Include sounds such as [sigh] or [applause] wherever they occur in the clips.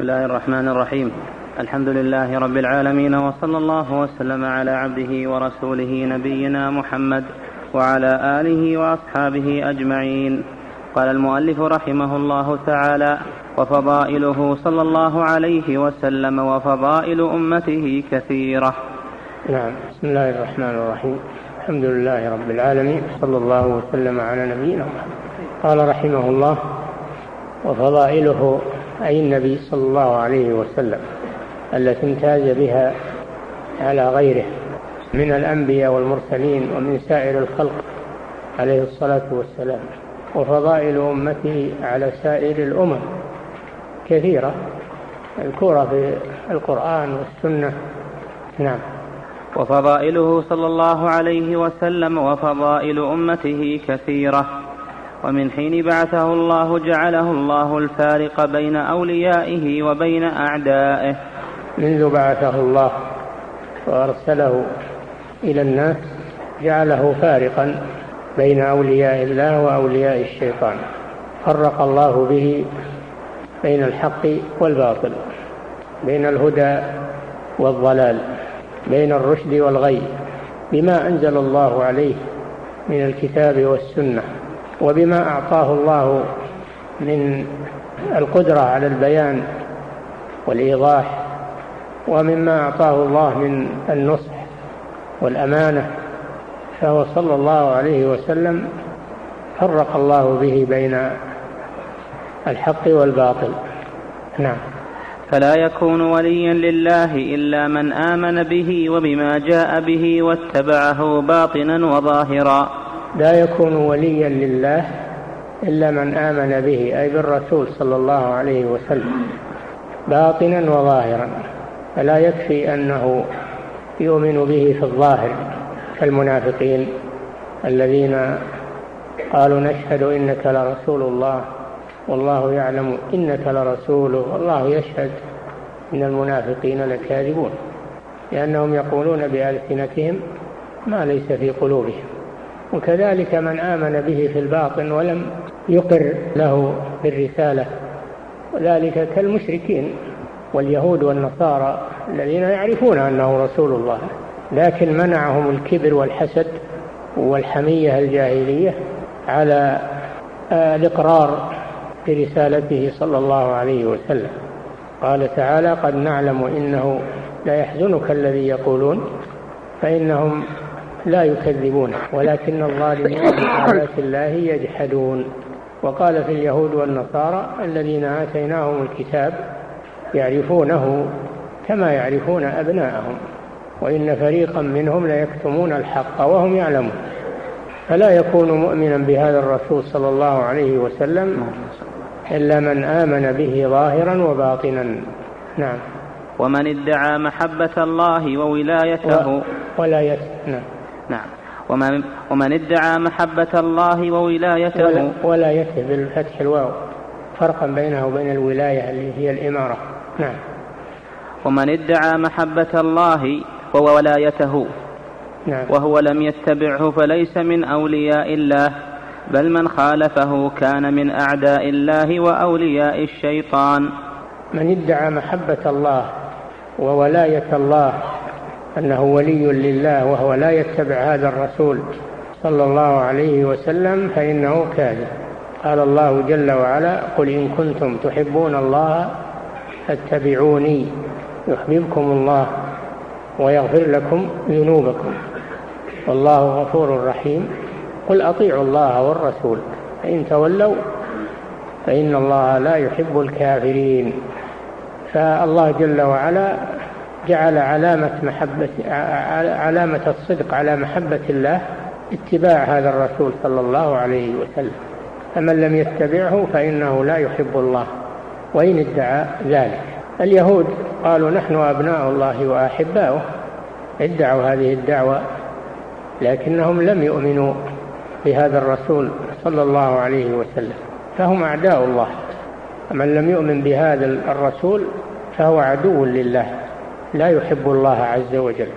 بسم الله الرحمن الرحيم. الحمد لله رب العالمين وصلى الله وسلم على عبده ورسوله نبينا محمد وعلى آله وأصحابه أجمعين. قال المؤلف رحمه الله تعالى وفضائله صلى الله عليه وسلم وفضائل أمته كثيرة. نعم بسم الله الرحمن الرحيم. الحمد لله رب العالمين صلى الله وسلم على نبينا محمد. قال رحمه الله وفضائله أي النبي صلى الله عليه وسلم التي امتاز بها على غيره من الأنبياء والمرسلين ومن سائر الخلق عليه الصلاة والسلام. وفضائل أمته على سائر الأمم كثيرة مذكورة في القرآن والسنة. نعم. وفضائله صلى الله عليه وسلم وفضائل أمته كثيرة. ومن حين بعثه الله جعله الله الفارق بين أوليائه وبين أعدائه. منذ بعثه الله وأرسله إلى الناس جعله فارقا بين أولياء الله وأولياء الشيطان. فرق الله به بين الحق والباطل بين الهدى والضلال بين الرشد والغي بما أنزل الله عليه من الكتاب والسنة. وبما أعطاه الله من القدرة على البيان والإيضاح ومما أعطاه الله من النصح والأمانة فهو صلى الله عليه وسلم فرق الله به بين الحق والباطل. نعم. فلا يكون وليا لله إلا من آمن به وبما جاء به واتبعه باطنا وظاهرا. لا يكون وليا لله إلا من آمن به أي بالرسول صلى الله عليه وسلم باطنا وظاهرا. فلا يكفي أنه يؤمن به في الظاهر كالمنافقين الذين قالوا نشهد إنك لرسول الله والله يعلم إنك لرسوله والله يشهد إن المنافقين لكاذبون لأنهم يقولون بألسنتهم ما ليس في قلوبهم. وكذلك من آمن به في الباطن ولم يقر له بالرسالة. وذلك كالمشركين واليهود والنصارى الذين يعرفون أنه رسول الله لكن منعهم الكبر والحسد والحمية الجاهلية على الإقرار برسالته صلى الله عليه وسلم. قال تعالى قد نعلم إنه لا يحزنك الذي يقولون فإنهم لا يكذبون ولكن الظالمين بآيات [coughs] الله يجحدون. وقال في اليهود والنصارى الذين آتيناهم الكتاب يعرفونه كما يعرفون أبناءهم وإن فريقا منهم ليكتمون الحق وهم يعلمون. فلا يكون مؤمنا بهذا الرسول صلى الله عليه وسلم إلا من آمن به ظاهرا وباطنا. نعم. ومن ادعى محبة الله وولايته ولايته نعم. نعم. ومن, ومن ادعى محبة الله وولايته ولا ولايته بالفتح الواو. فرقا بينه وبين الولاية اللي هي الإمارة. نعم. ومن ادعى محبة الله وولايته نعم. وهو لم يتبعه فليس من أولياء الله بل من خالفه كان من أعداء الله وأولياء الشيطان. من ادعى محبة الله وولاية الله أنه ولي لله وهو لا يتبع هذا الرسول صلى الله عليه وسلم فإنه كاذب. قال الله جل وعلا قل إن كنتم تحبون الله فاتبعوني يحببكم الله ويغفر لكم ذنوبكم والله غفور رحيم. قل أطيعوا الله والرسول فإن تولوا فإن الله لا يحب الكافرين. فالله جل وعلا جعل علامة محبة علامة الصدق على محبة الله اتباع هذا الرسول صلى الله عليه وسلم. فمن لم يتبعه فإنه لا يحب الله وإن ادعى ذلك. اليهود قالوا نحن أبناء الله وأحباؤه ادعوا هذه الدعوة لكنهم لم يؤمنوا بهذا الرسول صلى الله عليه وسلم فهم أعداء الله. من لم يؤمن بهذا الرسول فهو عدو لله. لا يحب الله عز وجل.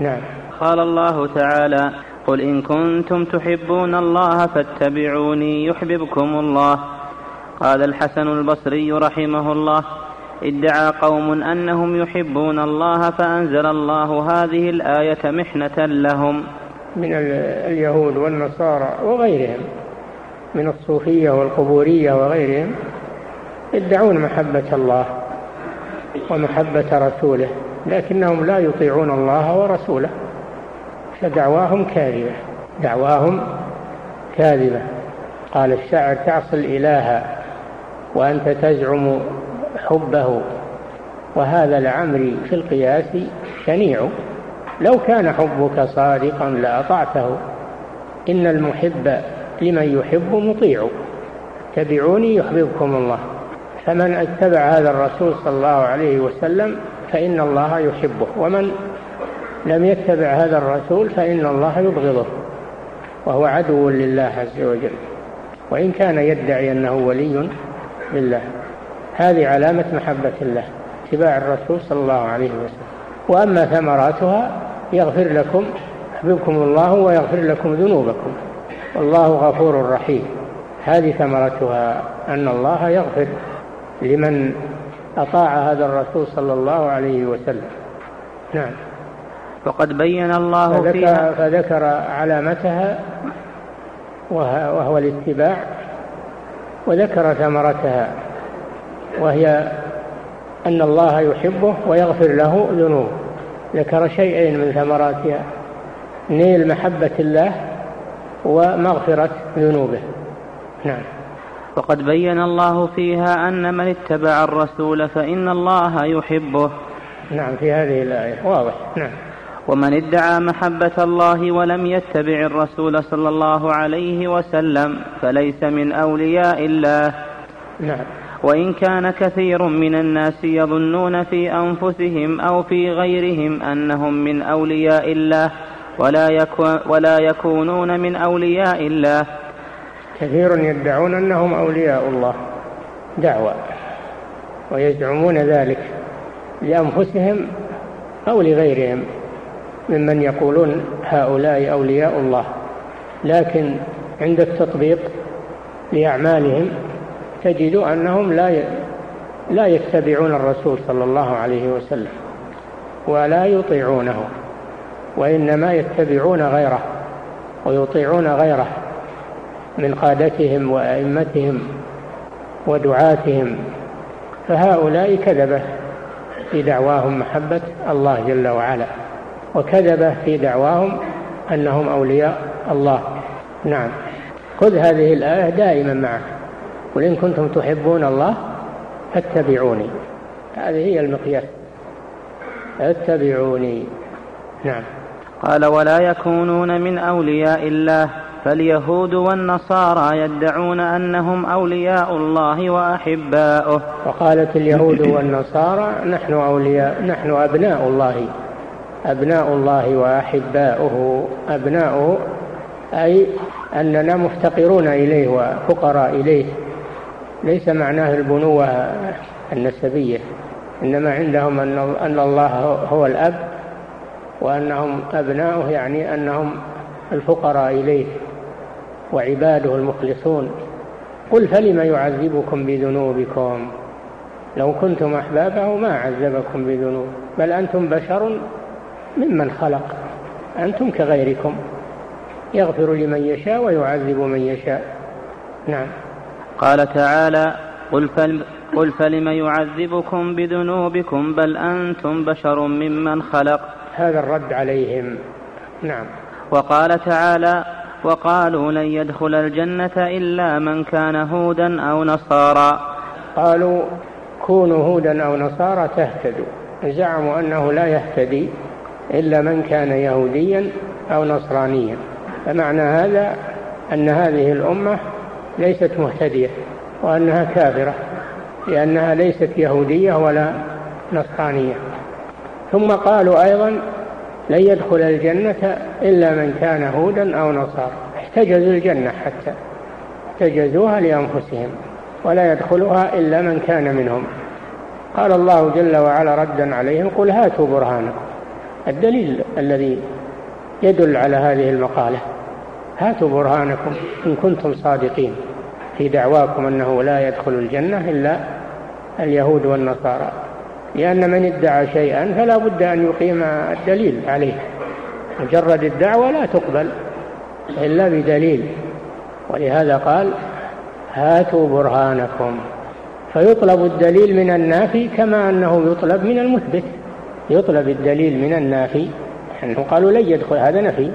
نعم. قال الله تعالى قل إن كنتم تحبون الله فاتبعوني يحببكم الله. قال الحسن البصري رحمه الله ادعى قوم أنهم يحبون الله فأنزل الله هذه الآية محنة لهم. من اليهود والنصارى وغيرهم من الصوفية والقبورية وغيرهم يدعون محبة الله. ومحبة رسوله لكنهم لا يطيعون الله ورسوله فدعواهم كاذبة دعواهم كاذبة. قال الشاعر تعصي الإله وأنت تزعم حبه وهذا لعمري في القياس شنيع. لو كان حبك صادقا لأطعته إن المحب لمن يحب مطيع. اتبعوني يحببكم الله. فمن اتبع هذا الرسول صلى الله عليه وسلم فإن الله يحبه ومن لم يتبع هذا الرسول فإن الله يبغضه وهو عدو لله عز وجل وإن كان يدعي أنه ولي لله. هذه علامة محبة الله اتباع الرسول صلى الله عليه وسلم. وأما ثمراتها يغفر لكم يحببكم الله ويغفر لكم ذنوبكم. والله غفور رحيم. هذه ثمرتها أن الله يغفر لمن أطاع هذا الرسول صلى الله عليه وسلم. نعم. وقد بين الله فذكر, فيها فذكر علامتها وهو الاتباع وذكر ثمرتها وهي أن الله يحبه ويغفر له ذنوبه. ذكر شيئين من ثمراتها نيل محبة الله ومغفرة ذنوبه. نعم. وقد بين الله فيها أن من اتبع الرسول فإن الله يحبه. نعم في هذه الآية. واضح. نعم. ومن ادعى محبة الله ولم يتبع الرسول صلى الله عليه وسلم فليس من أولياء الله. نعم. وإن كان كثير من الناس يظنون في أنفسهم أو في غيرهم أنهم من أولياء الله ولا, يكون ولا يكونون من أولياء الله. كثير يدعون أنهم أولياء الله دعوة ويزعمون ذلك لأنفسهم أو لغيرهم ممن يقولون هؤلاء أولياء الله. لكن عند التطبيق لأعمالهم تجد أنهم لا لا يتبعون الرسول صلى الله عليه وسلم ولا يطيعونه وإنما يتبعون غيره ويطيعون غيره. من قادتهم وأئمتهم ودعاتهم فهؤلاء كذبة في دعواهم محبة الله جل وعلا وكذبة في دعواهم أنهم أولياء الله. نعم. خذ هذه الآية دائما معك. قل إن كنتم تحبون الله فاتبعوني. هذه هي المقياس. اتبعوني. نعم. قال ولا يكونون من أولياء الله فاليهود والنصارى يدعون أنهم أولياء الله وأحباؤه. وقالت اليهود والنصارى نحن أولياء نحن أبناء الله أبناء الله وأحباؤه. أبناؤه أي أننا مفتقرون إليه وفقراء إليه. ليس معناه البنوة النسبية إنما عندهم أن الله هو الأب وأنهم أبناؤه يعني أنهم الفقراء إليه. وعباده المخلصون. قل فلم يعذبكم بذنوبكم؟ لو كنتم أحبابه ما عذبكم بذنوب. بل أنتم بشر ممن خلق. أنتم كغيركم. يغفر لمن يشاء ويعذب من يشاء. نعم. قال تعالى قل, فل قل فلم يعذبكم بذنوبكم بل أنتم بشر ممن خلق. هذا الرد عليهم. نعم. وقال تعالى وقالوا لن يدخل الجنة إلا من كان هودا أو نصارى قالوا كونوا هودا أو نصارى تهتدوا. زعموا أنه لا يهتدي إلا من كان يهوديا أو نصرانيا. فمعنى هذا أن هذه الأمة ليست مهتدية وأنها كافرة لأنها ليست يهودية ولا نصرانية. ثم قالوا أيضا لن يدخل الجنة إلا من كان هودا أو نصارى. احتجزوا الجنة حتى احتجزوها لأنفسهم ولا يدخلها إلا من كان منهم. قال الله جل وعلا ردا عليهم قل هاتوا برهانكم. الدليل الذي يدل على هذه المقالة هاتوا برهانكم إن كنتم صادقين في دعواكم أنه لا يدخل الجنة إلا اليهود والنصارى. لأن من ادعى شيئا فلا بد أن يقيم الدليل عليه. مجرد الدعوة لا تقبل إلا بدليل. ولهذا قال هاتوا برهانكم. فيطلب الدليل من النافي كما أنه يطلب من المثبت. يطلب الدليل من النافي أنه قالوا لن يدخل هذا نفي.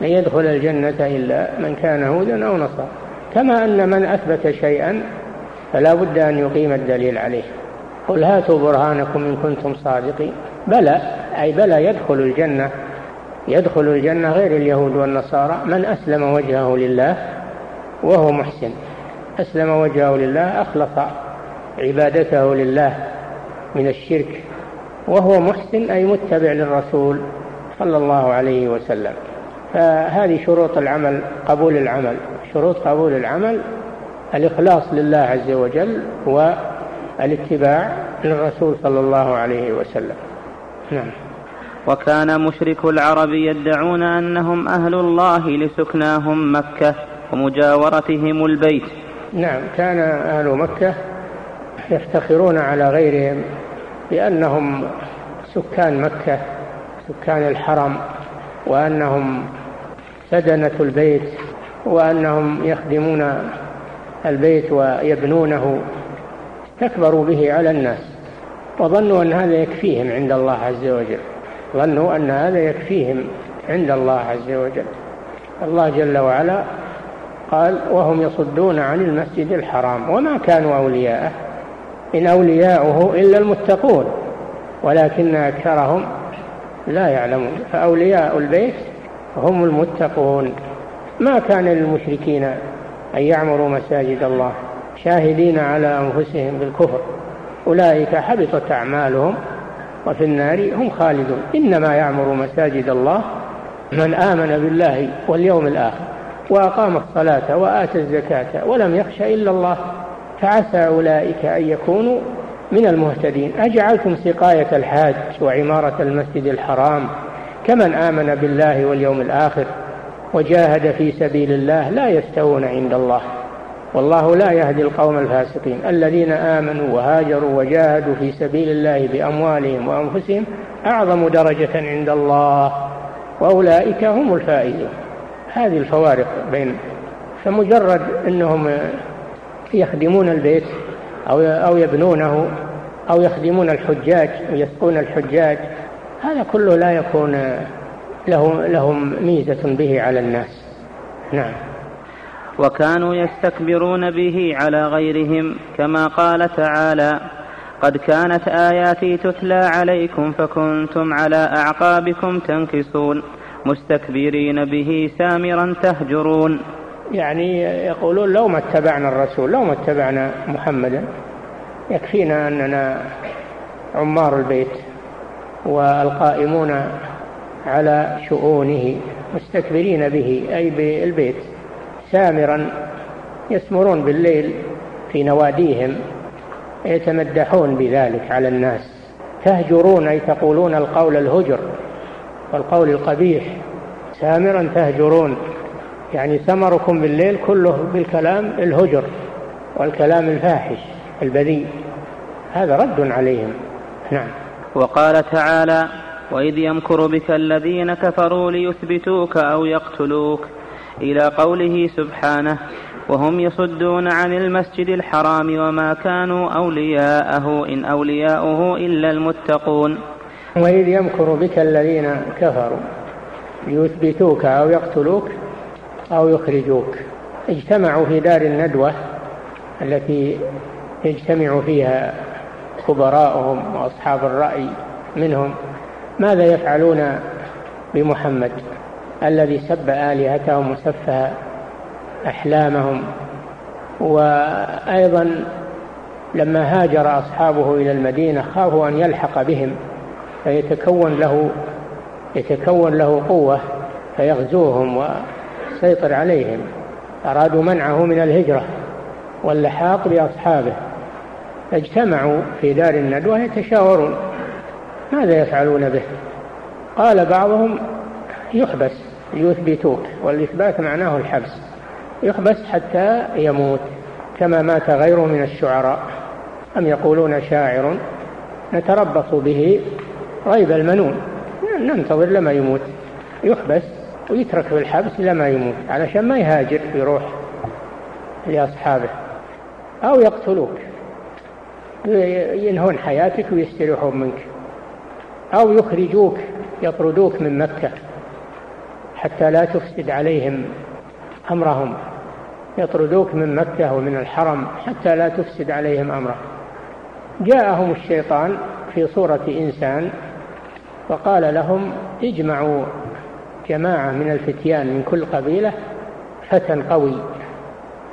لن يدخل الجنة إلا من كان هودا أو نصارى. كما أن من أثبت شيئا فلا بد أن يقيم الدليل عليه. قل هاتوا برهانكم إن كنتم صادقين. بلى أي بلى يدخل الجنة يدخل الجنة غير اليهود والنصارى. من أسلم وجهه لله وهو محسن. أسلم وجهه لله أخلص عبادته لله من الشرك. وهو محسن أي متبع للرسول صلى الله عليه وسلم. فهذه شروط العمل قبول العمل. شروط قبول العمل الإخلاص لله عز وجل والاتباع للرسول صلى الله عليه وسلم. نعم. وكان مشرك العرب يدعون أنهم أهل الله لسكناهم مكة ومجاورتهم البيت. نعم كان أهل مكة يفتخرون على غيرهم بأنهم سكان مكة سكان الحرم وأنهم سدنة البيت وأنهم يخدمون البيت ويبنونه. استكبروا به على الناس وظنوا أن هذا يكفيهم عند الله عز وجل. ظنوا أن هذا يكفيهم عند الله عز وجل. الله جل وعلا قال وهم يصدون عن المسجد الحرام وما كانوا أولياءه إن أولياؤه إلا المتقون ولكن أكثرهم لا يعلمون. فأولياء البيت هم المتقون. ما كان للمشركين أن يعمروا مساجد الله. شاهدين على أنفسهم بالكفر. أولئك حبطت أعمالهم وفي النار هم خالدون. إنما يعمر مساجد الله من آمن بالله واليوم الآخر وأقام الصلاة وآتى الزكاة ولم يخش إلا الله. فعسى أولئك أن يكونوا من المهتدين. أجعلتم سقاية الحاج وعمارة المسجد الحرام كمن آمن بالله واليوم الآخر وجاهد في سبيل الله لا يستوون عند الله. والله لا يهدي القوم الفاسقين. الذين آمنوا وهاجروا وجاهدوا في سبيل الله بأموالهم وأنفسهم أعظم درجة عند الله وأولئك هم الفائزون. هذه الفوارق بين فمجرد أنهم يخدمون البيت أو أو يبنونه أو يخدمون الحجاج ويسقون الحجاج هذا كله لا يكون له لهم ميزة به على الناس. نعم. وكانوا يستكبرون به على غيرهم كما قال تعالى قد كانت آياتي تتلى عليكم فكنتم على أعقابكم تنكصون مستكبرين به سامرا تهجرون. يعني يقولون لو ما اتبعنا الرسول لو ما اتبعنا محمدا يكفينا أننا عمار البيت والقائمون على شؤونه مستكبرين به أي بالبيت. سامرا يسمرون بالليل في نواديهم يتمدحون بذلك على الناس. تهجرون أي تقولون القول الهجر والقول القبيح. سامرا تهجرون يعني سمركم بالليل كله بالكلام الهجر والكلام الفاحش البذيء. هذا رد عليهم. نعم. وقال تعالى وإذ يمكر بك الذين كفروا ليثبتوك أو يقتلوك إلى قوله سبحانه وهم يصدون عن المسجد الحرام وما كانوا أولياءه إن أولياؤه إلا المتقون. وإذ يمكر بك الذين كفروا ليثبتوك أو يقتلوك أو يخرجوك. اجتمعوا في دار الندوة التي يجتمع فيها خبراءهم وأصحاب الرأي منهم. ماذا يفعلون بمحمد؟ الذي سب آلهتهم وسفه أحلامهم. وأيضا لما هاجر أصحابه إلى المدينة خافوا أن يلحق بهم فيتكون له يتكون له قوة فيغزوهم ويسيطر عليهم. أرادوا منعه من الهجرة واللحاق بأصحابه. اجتمعوا في دار الندوة يتشاورون ماذا يفعلون به؟ قال بعضهم يحبس. ليثبتوك والإثبات معناه الحبس. يحبس حتى يموت كما مات غيره من الشعراء. أم يقولون شاعر نتربص به ريب المنون. ننتظر لما يموت. يحبس ويترك في الحبس لما يموت علشان ما يهاجر ويروح لأصحابه. أو يقتلوك. ينهون حياتك ويستريحون منك. أو يخرجوك يطردوك من مكة. حتى لا تفسد عليهم أمرهم. يطردوك من مكة ومن الحرم حتى لا تفسد عليهم أمرهم. جاءهم الشيطان في صورة إنسان وقال لهم اجمعوا جماعة من الفتيان من كل قبيلة فتى قوي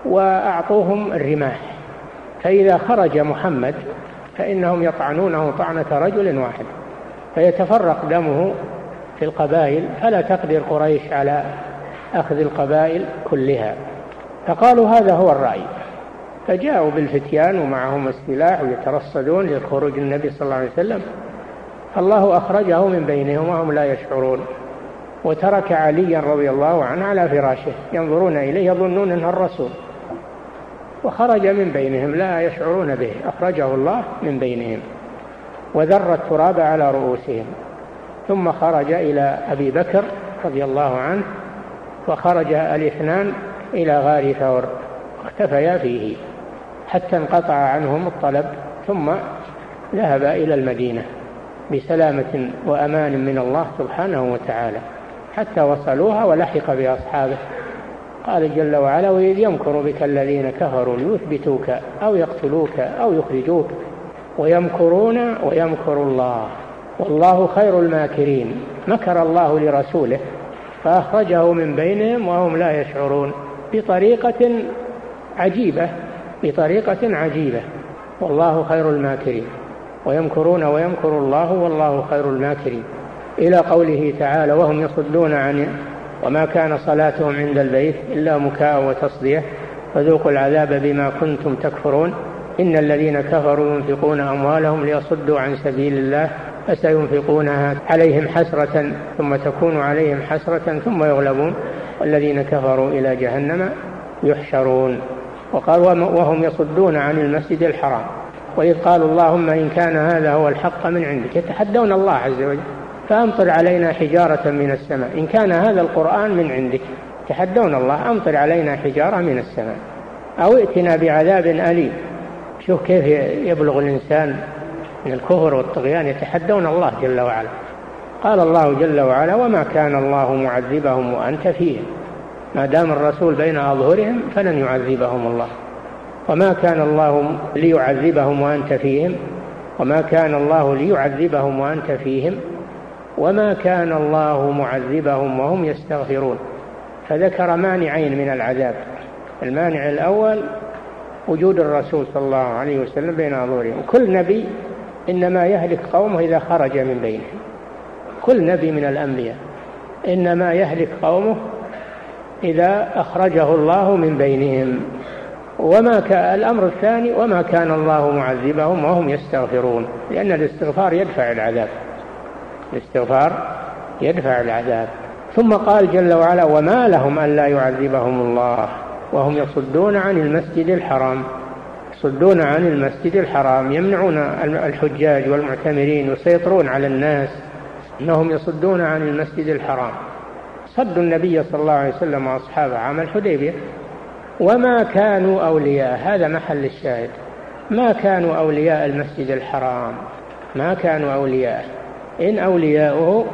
وأعطوهم الرماح. فإذا خرج محمد فإنهم يطعنونه طعنة رجل واحد فيتفرق دمه في القبائل فلا تقدر قريش على أخذ القبائل كلها. فقالوا هذا هو الرأي. فجاءوا بالفتيان ومعهم السلاح ويترصدون لخروج النبي صلى الله عليه وسلم. الله أخرجه من بينهم وهم لا يشعرون. وترك عليا رضي الله عنه على فراشه. ينظرون إليه يظنون أنه الرسول. وخرج من بينهم لا يشعرون به. أخرجه الله من بينهم. وذر التراب على رؤوسهم. ثم خرج إلى أبي بكر رضي الله عنه وخرج الإثنان إلى غار ثور اختفيا فيه حتى انقطع عنهم الطلب ثم ذهب إلى المدينة بسلامة وأمان من الله سبحانه وتعالى حتى وصلوها ولحق بأصحابه. قال جل وعلا وإذ يمكر بك الذين كفروا ليثبتوك أو يقتلوك أو يخرجوك ويمكرون ويمكر الله. والله خير الماكرين. مكر الله لرسوله فأخرجه من بينهم وهم لا يشعرون بطريقة عجيبة بطريقة عجيبة. والله خير الماكرين. ويمكرون ويمكر الله والله خير الماكرين. إلى قوله تعالى وهم يصدون عن وما كان صلاتهم عند البيت إلا مكاء وتصدية. فذوقوا العذاب بما كنتم تكفرون. إن الذين كفروا ينفقون أموالهم ليصدوا عن سبيل الله فسينفقونها عليهم حسرة ثم تكون عليهم حسرة ثم يغلبون. والذين كفروا إلى جهنم يحشرون. وقال وهم يصدون عن المسجد الحرام. وإذ قالوا اللهم إن كان هذا هو الحق من عندك يتحدون الله عز وجل. فأمطر علينا حجارة من السماء. إن كان هذا القرآن من عندك يتحدون الله أمطر علينا حجارة من السماء. أو ائتنا بعذاب أليم. شوف كيف يبلغ الإنسان من الكفر والطغيان يتحدون الله جل وعلا. قال الله جل وعلا وما كان الله معذبهم وأنت فيهم. ما دام الرسول بين أظهرهم فلن يعذبهم الله. وما كان الله ليعذبهم وأنت فيهم. وما كان الله ليعذبهم وأنت فيهم. وما كان الله معذبهم وهم يستغفرون. فذكر مانعين من العذاب. المانع الأول وجود الرسول صلى الله عليه وسلم بين أظهرهم. كل نبي إنما يهلك قومه إذا خرج من بينهم. كل نبي من الأنبياء. إنما يهلك قومه إذا أخرجه الله من بينهم. وما كان الأمر الثاني وما كان الله معذبهم وهم يستغفرون. لأن الاستغفار يدفع العذاب. الاستغفار يدفع العذاب. ثم قال جل وعلا وما لهم ألا يعذبهم الله. وهم يصدون عن المسجد الحرام. يصدون عن المسجد الحرام يمنعون الحجاج والمعتمرين ويسيطرون على الناس إنهم يصدون عن المسجد الحرام. صدوا النبي صلى الله عليه وسلم واصحابه عام الحديبية. وما كانوا أولياء هذا محل الشاهد. ما كانوا أولياء المسجد الحرام. ما كانوا أولياء. إن أولياؤه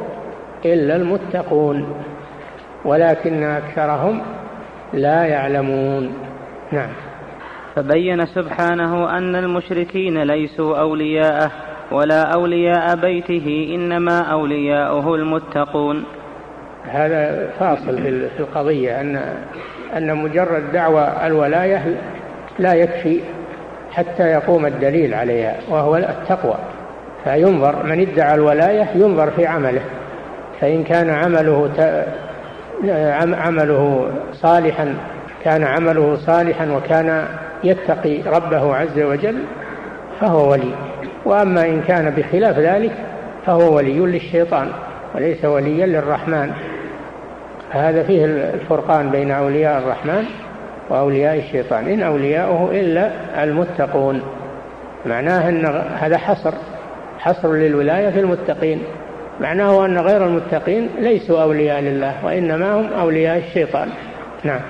إلا المتقون. ولكن أكثرهم لا يعلمون. نعم. فبين سبحانه أن المشركين ليسوا أولياءه ولا أولياء بيته إنما أولياؤه المتقون. هذا فاصل في القضية أن أن مجرد دعوى الولاية لا يكفي حتى يقوم الدليل عليها وهو التقوى. فينظر من ادعى الولاية ينظر في عمله. فإن كان عمله عمله صالحا كان عمله صالحا وكان يتقي ربه عز وجل فهو ولي. وأما إن كان بخلاف ذلك فهو ولي للشيطان وليس وليا للرحمن. هذا فيه الفرقان بين أولياء الرحمن وأولياء الشيطان. إن أولياؤه إلا المتقون. معناه أن هذا حصر حصر للولاية في المتقين. معناه أن غير المتقين ليسوا أولياء لله وإنما هم أولياء الشيطان. نعم.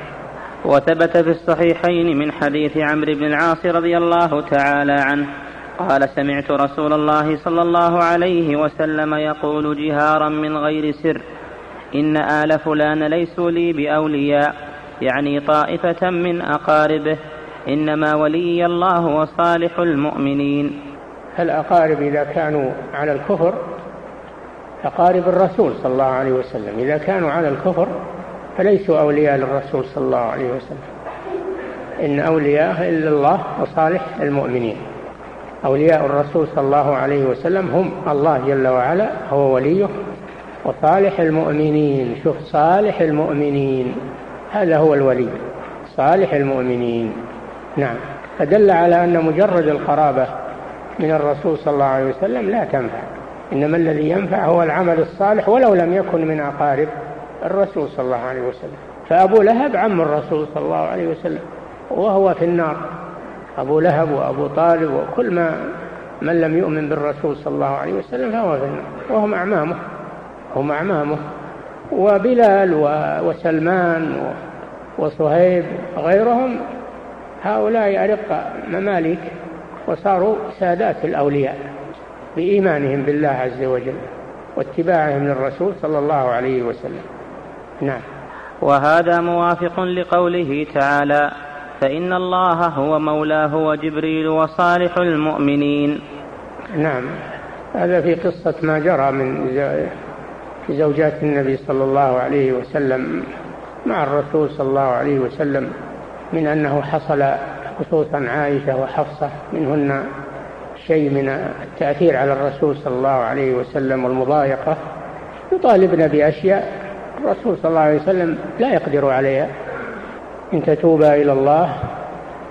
وثبت في الصحيحين من حديث عمرو بن العاص رضي الله تعالى عنه قال سمعت رسول الله صلى الله عليه وسلم يقول جهارا من غير سر إن آل فلان ليسوا لي بأولياء يعني طائفة من أقاربه إنما ولي الله وصالح المؤمنين. الأقارب إذا كانوا على الكفر؟ أقارب الرسول صلى الله عليه وسلم إذا كانوا على الكفر فليسوا أولياء للرسول صلى الله عليه وسلم. إن أولياء إلا الله وصالح المؤمنين. أولياء الرسول صلى الله عليه وسلم هم الله جل وعلا هو وليه. وصالح المؤمنين شوف صالح المؤمنين هذا هو الولي. صالح المؤمنين. نعم. فدل على أن مجرد القرابة من الرسول صلى الله عليه وسلم لا تنفع. إنما الذي ينفع هو العمل الصالح ولو لم يكن من أقارب. الرسول صلى الله عليه وسلم. فأبو لهب عم الرسول صلى الله عليه وسلم وهو في النار. أبو لهب وأبو طالب وكل ما من لم يؤمن بالرسول صلى الله عليه وسلم فهو في النار. وهم أعمامه هم أعمامه. وبلال وسلمان وصهيب غيرهم هؤلاء أرق مماليك وصاروا سادات الأولياء بإيمانهم بالله عز وجل واتباعهم للرسول صلى الله عليه وسلم. نعم. وهذا موافق لقوله تعالى فإن الله هو مولاه وجبريل وصالح المؤمنين. نعم. هذا في قصة ما جرى من زوجات النبي صلى الله عليه وسلم مع الرسول صلى الله عليه وسلم من أنه حصل خصوصا عائشة وحفصة منهن شيء من التأثير على الرسول صلى الله عليه وسلم والمضايقة يطالبن بأشياء الرسول صلى الله عليه وسلم لا يقدر عليها. إن تتوبا إلى الله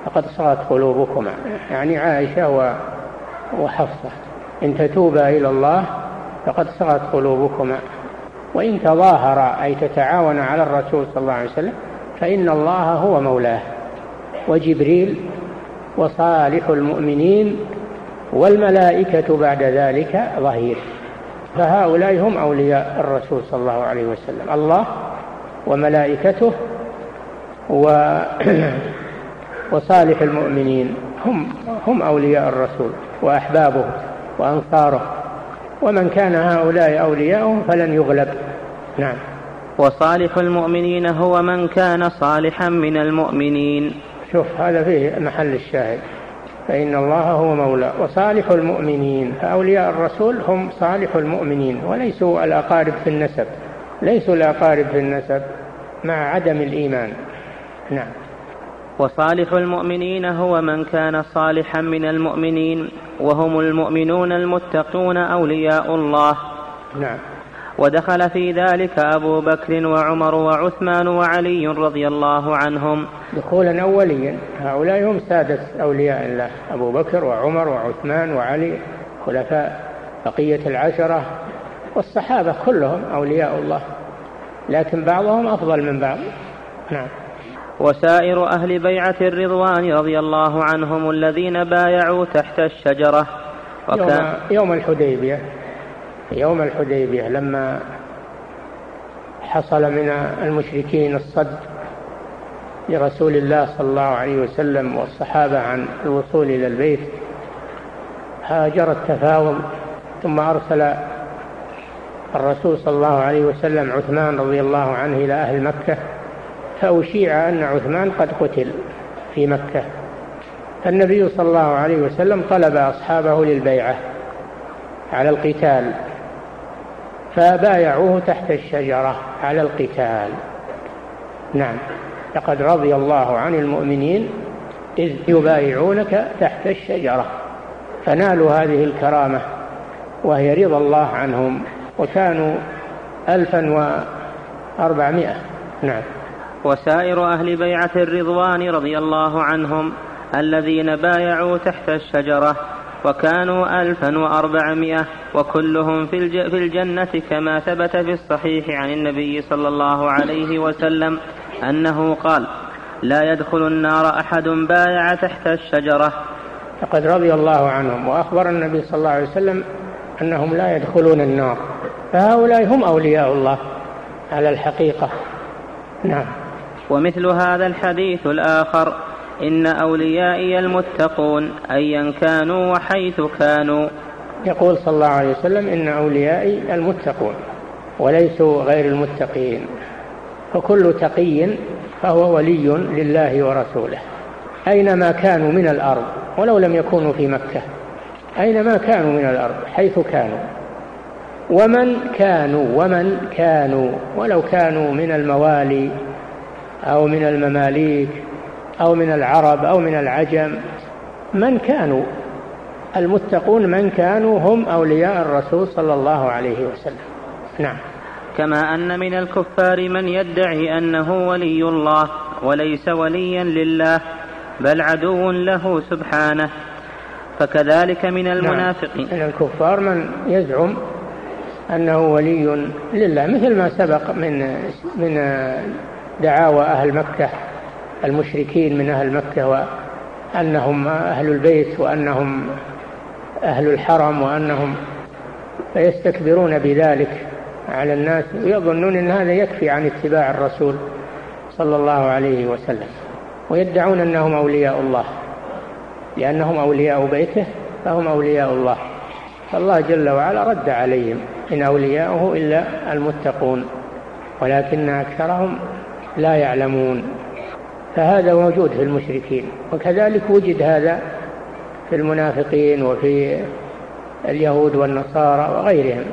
فقد صغت قلوبكما. يعني عائشة وحفصة. إن تتوبا إلى الله فقد صغت قلوبكما. وإن تظاهر أي تتعاون على الرسول صلى الله عليه وسلم فإن الله هو مولاه. وجبريل وصالح المؤمنين والملائكة بعد ذلك ظهير. فهؤلاء هم أولياء الرسول صلى الله عليه وسلم الله وملائكته و [clears throat] وصالح المؤمنين هم هم أولياء الرسول وأحبابه وأنصاره. ومن كان هؤلاء أولياءهم فلن يغلب. نعم. وصالح المؤمنين هو من كان صالحا من المؤمنين. شوف هذا فيه محل الشاهد. فإن الله هو مولى وصالح المؤمنين. فأولياء الرسول هم صالح المؤمنين وليسوا الأقارب في النسب ليسوا الأقارب في النسب مع عدم الإيمان. نعم. وصالح المؤمنين هو من كان صالحا من المؤمنين وهم المؤمنون المتقون أولياء الله. نعم. ودخل في ذلك أبو بكر وعمر وعثمان وعلي رضي الله عنهم. دخولا أوليا. هؤلاء هم سادة أولياء الله. أبو بكر وعمر وعثمان وعلي خلفاء بقية العشرة والصحابة كلهم أولياء الله. لكن بعضهم أفضل من بعض. نعم. وسائر أهل بيعة الرضوان رضي الله عنهم الذين بايعوا تحت الشجرة. وكان يوم, يوم الحديبية. يوم الحديبية لما حصل من المشركين الصد لرسول الله صلى الله عليه وسلم والصحابة عن الوصول إلى البيت هاجر التفاوض ثم أرسل الرسول صلى الله عليه وسلم عثمان رضي الله عنه إلى أهل مكة فأشيع أن عثمان قد قتل في مكة. فالنبي صلى الله عليه وسلم طلب أصحابه للبيعة على القتال. فبايعوه تحت الشجرة على القتال. نعم. لقد رضي الله عن المؤمنين إذ يبايعونك تحت الشجرة. فنالوا هذه الكرامة وهي رضا الله عنهم وكانوا ألفا وأربعمائة. نعم. وسائر أهل بيعة الرضوان رضي الله عنهم الذين بايعوا تحت الشجرة وكانوا ألفا وأربعمائة وكلهم في, في الجنة كما ثبت في الصحيح عن النبي صلى الله عليه وسلم أنه قال لا يدخل النار أحد بايع تحت الشجرة. لقد رضي الله عنهم وأخبر النبي صلى الله عليه وسلم أنهم لا يدخلون النار فهؤلاء هم أولياء الله على الحقيقة. نعم. ومثل هذا الحديث الآخر إن أوليائي المتقون أيا كانوا وحيث كانوا. يقول صلى الله عليه وسلم إن أوليائي المتقون وليسوا غير المتقين. فكل تقي فهو ولي لله ورسوله. أينما كانوا من الأرض ولو لم يكونوا في مكة أينما كانوا من الأرض حيث كانوا. ومن كانوا ومن كانوا ولو كانوا من الموالي أو من المماليك أو من العرب أو من العجم من كانوا المتقون من كانوا هم أولياء الرسول صلى الله عليه وسلم. نعم. كما أن من الكفار من يدعي أنه ولي الله وليس وليا لله بل عدو له سبحانه. فكذلك من نعم. المنافقين من الكفار من يزعم أنه ولي لله مثل ما سبق من من دعاوى أهل مكة. المشركين من أهل مكة وأنهم أهل البيت وأنهم أهل الحرم وأنهم فيستكبرون بذلك على الناس ويظنون أن هذا يكفي عن اتباع الرسول صلى الله عليه وسلم ويدعون أنهم أولياء الله لأنهم أولياء بيته فهم أولياء الله فالله جل وعلا رد عليهم إن أولياؤه إلا المتقون ولكن أكثرهم لا يعلمون فهذا موجود في المشركين وكذلك وجد هذا في المنافقين وفي اليهود والنصارى وغيرهم.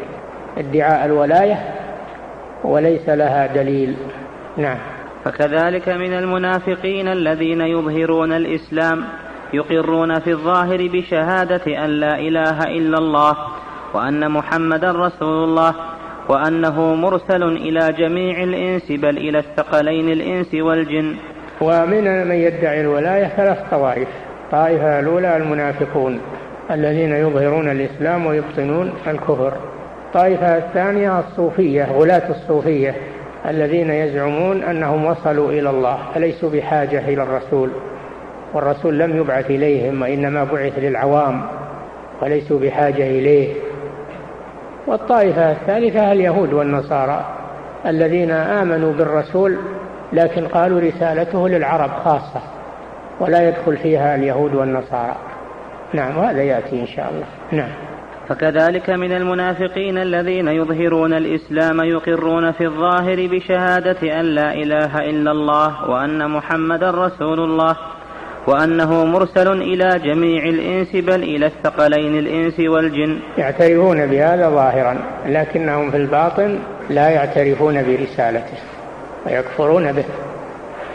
ادعاء الولاية وليس لها دليل. نعم. فكذلك من المنافقين الذين يظهرون الإسلام يقرون في الظاهر بشهادة أن لا إله إلا الله وأن محمدا رسول الله وأنه مرسل إلى جميع الإنس بل إلى الثقلين الإنس والجن. ومن من يدعي الولاية ثلاث طوائف. الطائفة الأولى المنافقون الذين يظهرون الإسلام ويبطنون الكفر. الطائفة الثانية الصوفية غلاة الصوفية الذين يزعمون أنهم وصلوا إلى الله فليسوا بحاجة إلى الرسول؟ والرسول لم يبعث إليهم وإنما بعث للعوام وليسوا بحاجة إليه؟ والطائفة الثالثة اليهود والنصارى الذين آمنوا بالرسول لكن قالوا رسالته للعرب خاصة ولا يدخل فيها اليهود والنصارى. نعم وهذا يأتي إن شاء الله. نعم. فكذلك من المنافقين الذين يظهرون الإسلام يقرون في الظاهر بشهادة أن لا إله إلا الله وأن محمدا رسول الله وأنه مرسل إلى جميع الإنس بل إلى الثقلين الإنس والجن. يعترفون بهذا ظاهرا لكنهم في الباطن لا يعترفون برسالته. ويكفرون به.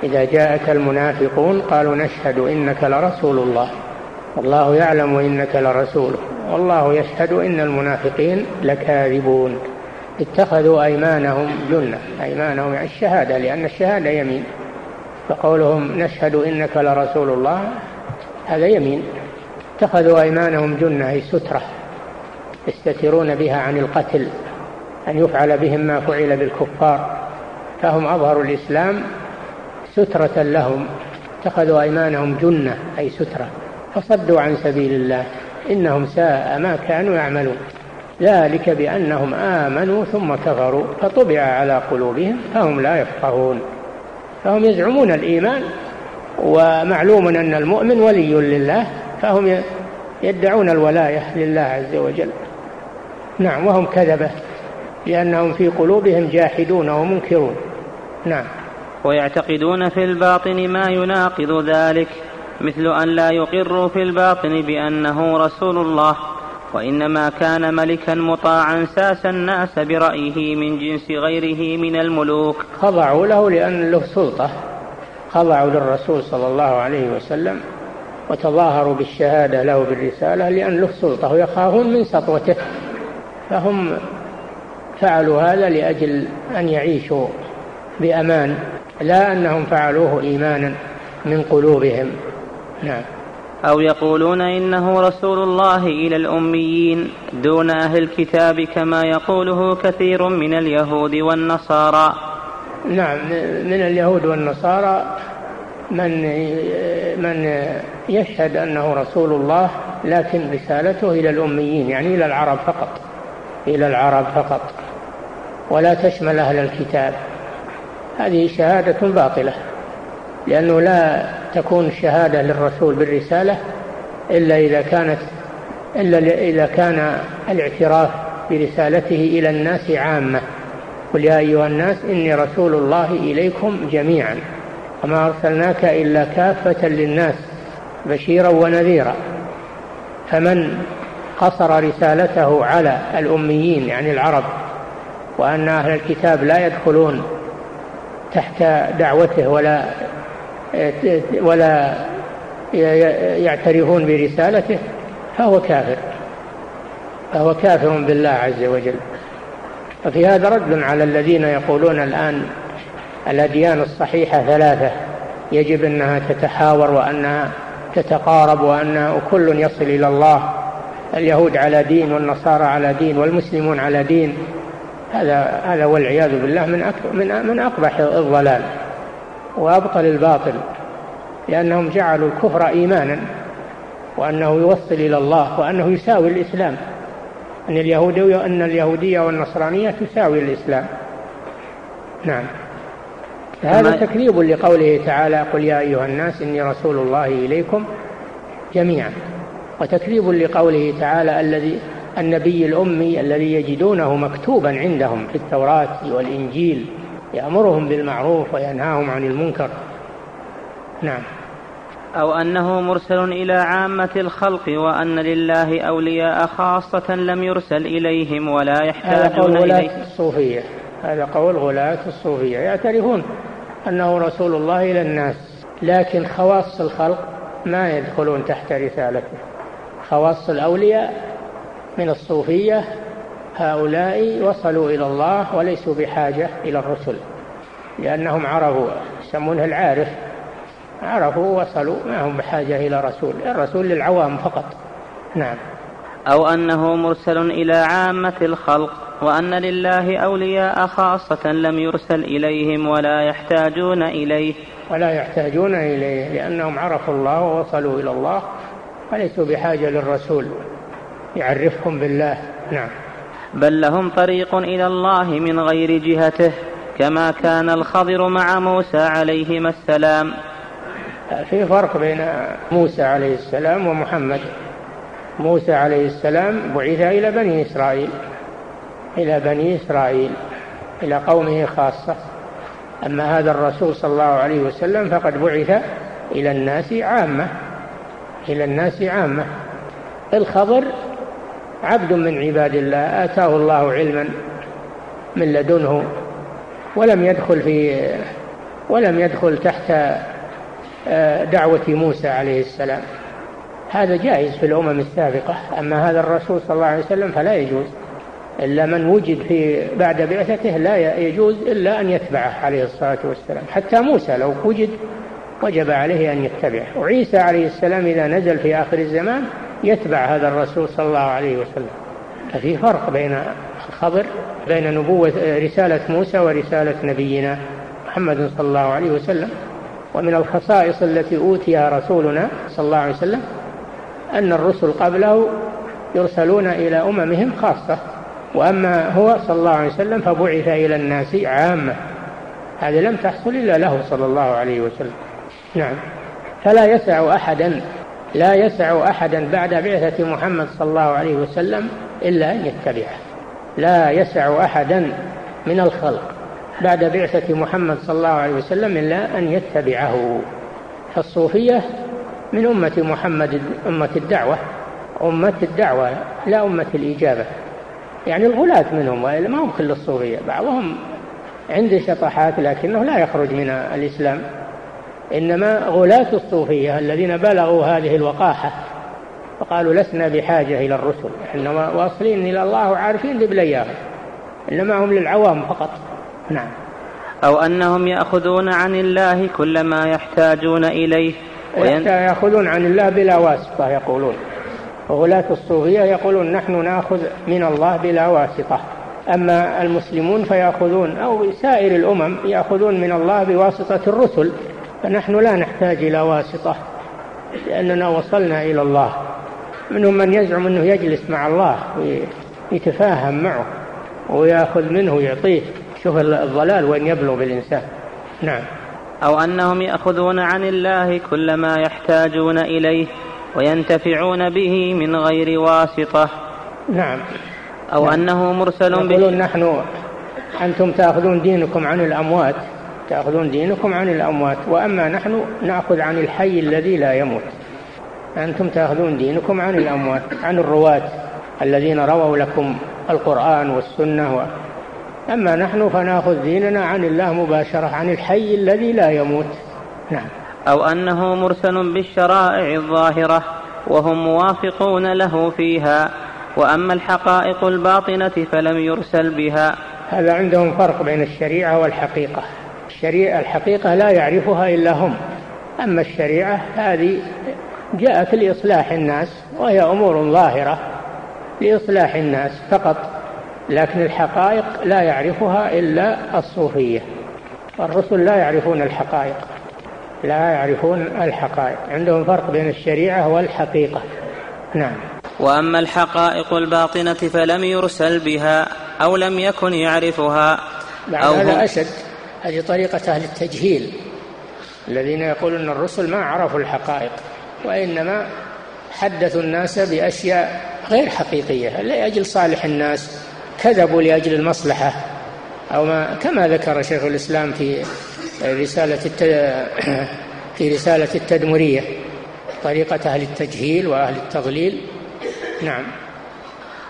إذا جاءك المنافقون قالوا نشهد إنك لرسول الله. والله يعلم إنك لرسوله والله يشهد إن المنافقين لكاذبون. اتخذوا أيمانهم جنة. أيمانهم يعني الشهادة لأن الشهادة يمين. فقولهم نشهد إنك لرسول الله هذا يمين. اتخذوا أيمانهم جنة أي سترة. يستترون بها عن القتل أن يفعل بهم ما فعل بالكفار. فهم أظهروا الإسلام سترة لهم اتخذوا أيمانهم جنة أي سترة. فصدوا عن سبيل الله إنهم ساء ما كانوا يعملون. ذلك بأنهم آمنوا ثم كفروا فطبع على قلوبهم فهم لا يفقهون. فهم يزعمون الإيمان ومعلوم أن المؤمن ولي لله فهم يدعون الولاية لله عز وجل. نعم وهم كذبة لأنهم في قلوبهم جاحدون ومنكرون. نعم. ويعتقدون في الباطن ما يناقض ذلك مثل أن لا يقروا في الباطن بأنه رسول الله وإنما كان ملكا مطاعا ساس الناس برأيه من جنس غيره من الملوك. خضعوا له لأن له سلطة. خضعوا للرسول صلى الله عليه وسلم وتظاهروا بالشهادة له بالرسالة لأن له سلطة ويخافون من سطوته. فهم فعلوا هذا لأجل أن يعيشوا بأمان لا أنهم فعلوه إيمانا من قلوبهم. نعم. أو يقولون إنه رسول الله إلى الأميين دون أهل الكتاب كما يقوله كثير من اليهود والنصارى. نعم من اليهود والنصارى من من يشهد أنه رسول الله لكن رسالته إلى الأميين يعني إلى العرب فقط إلى العرب فقط ولا تشمل أهل الكتاب. هذه شهادة باطلة لأنه لا تكون الشهادة للرسول بالرسالة إلا إذا كانت إلا إذا كان الاعتراف برسالته إلى الناس عامة. قل يا أيها الناس إني رسول الله إليكم جميعا وما أرسلناك إلا كافة للناس بشيرا ونذيرا. فمن قصر رسالته على الأميين يعني العرب وأن أهل الكتاب لا يدخلون تحت دعوته ولا ولا يعترفون برسالته فهو كافر. فهو كافر بالله عز وجل. وفي هذا رد على الذين يقولون الآن الأديان الصحيحة ثلاثة. يجب أنها تتحاور وأنها تتقارب وأن كل يصل إلى الله. اليهود على دين والنصارى على دين والمسلمون على دين. هذا هذا والعياذ بالله من من من أقبح الضلال وأبطل الباطل لأنهم جعلوا الكفر إيمانا وأنه يوصل إلى الله وأنه يساوي الإسلام. أن اليهودية أن اليهودية والنصرانية تساوي الإسلام. نعم. هذا تكذيب لقوله تعالى قل يا أيها الناس إني رسول الله إليكم جميعا. وتكذيب لقوله تعالى الذي النبي الأمي الذي يجدونه مكتوبا عندهم في التوراة والإنجيل يأمرهم بالمعروف وينهاهم عن المنكر. نعم. أو أنه مرسل إلى عامة الخلق وأن لله أولياء خاصة لم يرسل إليهم ولا يحتاجون هذا قول غلاة الصوفية. هذا قول غلاة الصوفية. يعترفون أنه رسول الله إلى الناس لكن خواص الخلق ما يدخلون تحت رسالته. خواص الأولياء من الصوفية هؤلاء وصلوا إلى الله وليسوا بحاجة إلى الرسل لأنهم عرفوا يسمونه العارف عرفوا وصلوا ما هم بحاجة إلى رسول الرسول للعوام فقط. نعم. أو أنه مرسل إلى عامة الخلق وأن لله أولياء خاصة لم يرسل إليهم ولا يحتاجون إليه. ولا يحتاجون إليه لأنهم عرفوا الله ووصلوا إلى الله وليسوا بحاجة للرسول. يعرفهم بالله. نعم. بل لهم طريق إلى الله من غير جهته كما كان الخضر مع موسى عليهما السلام. في فرق بين موسى عليه السلام ومحمد. موسى عليه السلام بعث إلى بني إسرائيل إلى بني إسرائيل إلى قومه خاصة. أما هذا الرسول صلى الله عليه وسلم فقد بعث إلى الناس عامة إلى الناس عامة. الخضر عبد من عباد الله آتاه الله علما من لدنه ولم يدخل في ولم يدخل تحت آه، دعوة موسى عليه السلام. هذا جائز في الأمم السابقة أما هذا الرسول صلى الله عليه وسلم فلا يجوز. إلا من وجد في بعد بعثته لا يجوز إلا أن يتبعه عليه الصلاة والسلام. حتى موسى لو وجد وجب عليه أن يتبعه. وعيسى عليه السلام إذا نزل في آخر الزمان يتبع هذا الرسول صلى الله عليه وسلم. ففي فرق بين الخبر بين نبوة رسالة موسى ورسالة نبينا محمد صلى الله عليه وسلم ومن الخصائص التي أوتيها رسولنا صلى الله عليه وسلم أن الرسل قبله يرسلون إلى أممهم خاصة. وأما هو صلى الله عليه وسلم فبعث إلى الناس عامة. هذا لم تحصل إلا له صلى الله عليه وسلم. نعم. فلا يسع أحدا لا يسع أحدا بعد بعثة محمد صلى الله عليه وسلم إلا أن يتبعه. لا يسع أحدا من الخلق بعد بعثة محمد صلى الله عليه وسلم إلا أن يتبعه. فالصوفية من أمة محمد أمة الدعوة أمة الدعوة لا أمة الإجابة. يعني الغلاة منهم وإلا ما هم كل الصوفية بعضهم عنده شطحات لكنه لا يخرج من الإسلام. إنما غلاة الصوفية الذين بلغوا هذه الوقاحة وقالوا لسنا بحاجة إلى الرسل إنما واصلين إلى الله وعارفين ببلياهم إنما هم للعوام فقط. نعم. أو أنهم يأخذون عن الله كل ما يحتاجون إليه وين... يأخذون عن الله بلا واسطة يقولون. وغلاة الصوفية يقولون نحن نأخذ من الله بلا واسطة أما المسلمون فيأخذون أو سائر الأمم يأخذون من الله بواسطة الرسل. فنحن لا نحتاج إلى واسطة لأننا وصلنا إلى الله. منهم من يزعم أنه يجلس مع الله ويتفاهم معه ويأخذ منه ويعطيه. شوف الضلال وين يبلغ بالإنسان. نعم. أو أنهم يأخذون عن الله كل ما يحتاجون إليه وينتفعون به من غير واسطة. نعم. أو نعم. أنه مرسل يقولون نحن أنتم تأخذون دينكم عن الأموات تأخذون دينكم عن الأموات وأما نحن نأخذ عن الحي الذي لا يموت. أنتم تأخذون دينكم عن الأموات عن الرواة الذين رووا لكم القرآن والسنة و... أما نحن فنأخذ ديننا عن الله مباشرة عن الحي الذي لا يموت. نعم. أو أنه مرسل بالشرائع الظاهرة وهم موافقون له فيها وأما الحقائق الباطنة فلم يرسل بها. هذا عندهم فرق بين الشريعة والحقيقة. الشريعة الحقيقة لا يعرفها إلا هم. أما الشريعة هذه جاءت لإصلاح الناس وهي أمور ظاهرة لإصلاح الناس فقط لكن الحقائق لا يعرفها إلا الصوفية. الرسل لا يعرفون الحقائق لا يعرفون الحقائق. عندهم فرق بين الشريعة والحقيقة. نعم. وأما الحقائق الباطنة فلم يرسل بها أو لم يكن يعرفها أو هذا أشد. هذه طريقة أهل التجهيل الذين يقولون الرسل ما عرفوا الحقائق وإنما حدثوا الناس بأشياء غير حقيقية لأجل صالح الناس كذبوا لأجل المصلحة؟ أو ما كما ذكر شيخ الإسلام في رسالة [coughs] في رسالة التدمرية طريقة أهل التجهيل وأهل التضليل. نعم.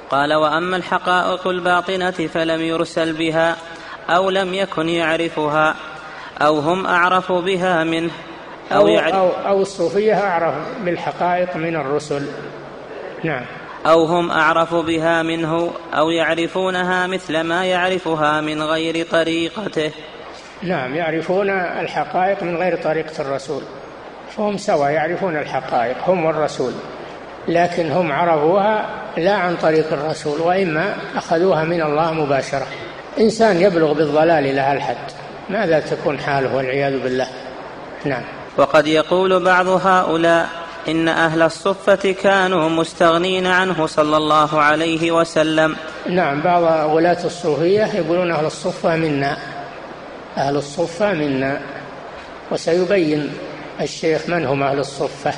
قال وأما الحقائق الباطنة فلم يرسل بها أو لم يكن يعرفها أو هم أعرف بها منه أو, أو, أو, أو الصوفية أعرف بالحقائق من الرسل. نعم. أو هم أعرف بها منه أو يعرفونها مثل ما يعرفها من غير طريقته. نعم يعرفون الحقائق من غير طريقة الرسول. فهم سوا يعرفون الحقائق هم والرسول. لكن هم عرفوها لا عن طريق الرسول وإما أخذوها من الله مباشرة. إنسان يبلغ بالضلال إلى هالحد ماذا تكون حاله والعياذ بالله؟ نعم. وقد يقول بعض هؤلاء إن أهل الصفة كانوا مستغنين عنه صلى الله عليه وسلم. نعم بعض غلاة الصوفية يقولون أهل الصفة منا. أهل الصفة منا. وسيبين الشيخ من هم أهل الصفة.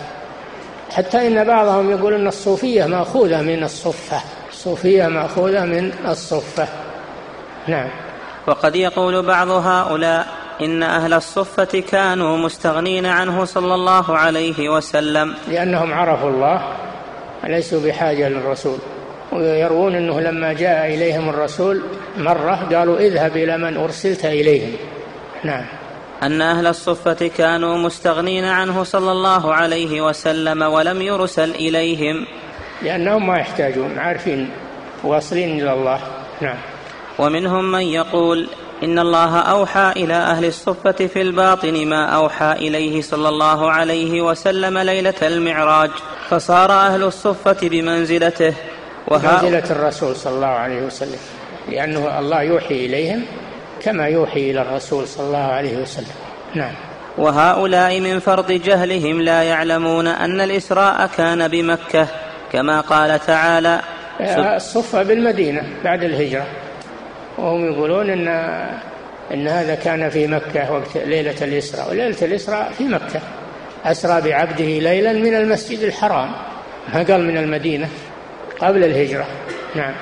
حتى إن بعضهم يقول أن الصوفية مأخوذة من الصفة. الصوفية مأخوذة من الصفة. نعم. وقد يقول بعض هؤلاء إن أهل الصفة كانوا مستغنين عنه صلى الله عليه وسلم. لأنهم عرفوا الله ليسوا بحاجة للرسول. ويروون أنه لما جاء إليهم الرسول مرة قالوا اذهب إلى من أرسلت إليهم. نعم. أن أهل الصفة كانوا مستغنين عنه صلى الله عليه وسلم ولم يرسل إليهم. لأنهم ما يحتاجون عارفين واصلين إلى الله. نعم. ومنهم من يقول إن الله أوحى إلى أهل الصفة في الباطن ما أوحى إليه صلى الله عليه وسلم ليلة المعراج فصار أهل الصفة بمنزلته بمنزلة الرسول صلى الله عليه وسلم لأنه الله يوحي إليهم كما يوحي إلى الرسول صلى الله عليه وسلم. نعم. وهؤلاء من فرط جهلهم لا يعلمون أن الإسراء كان بمكة كما قال تعالى الصفة بالمدينة بعد الهجرة. وهم يقولون إن إن هذا كان في مكة وقت ليلة الإسراء وليلة الإسراء في مكة. أسرى بعبده ليلا من المسجد الحرام. ما قال من المدينة؟ قبل الهجرة. نعم.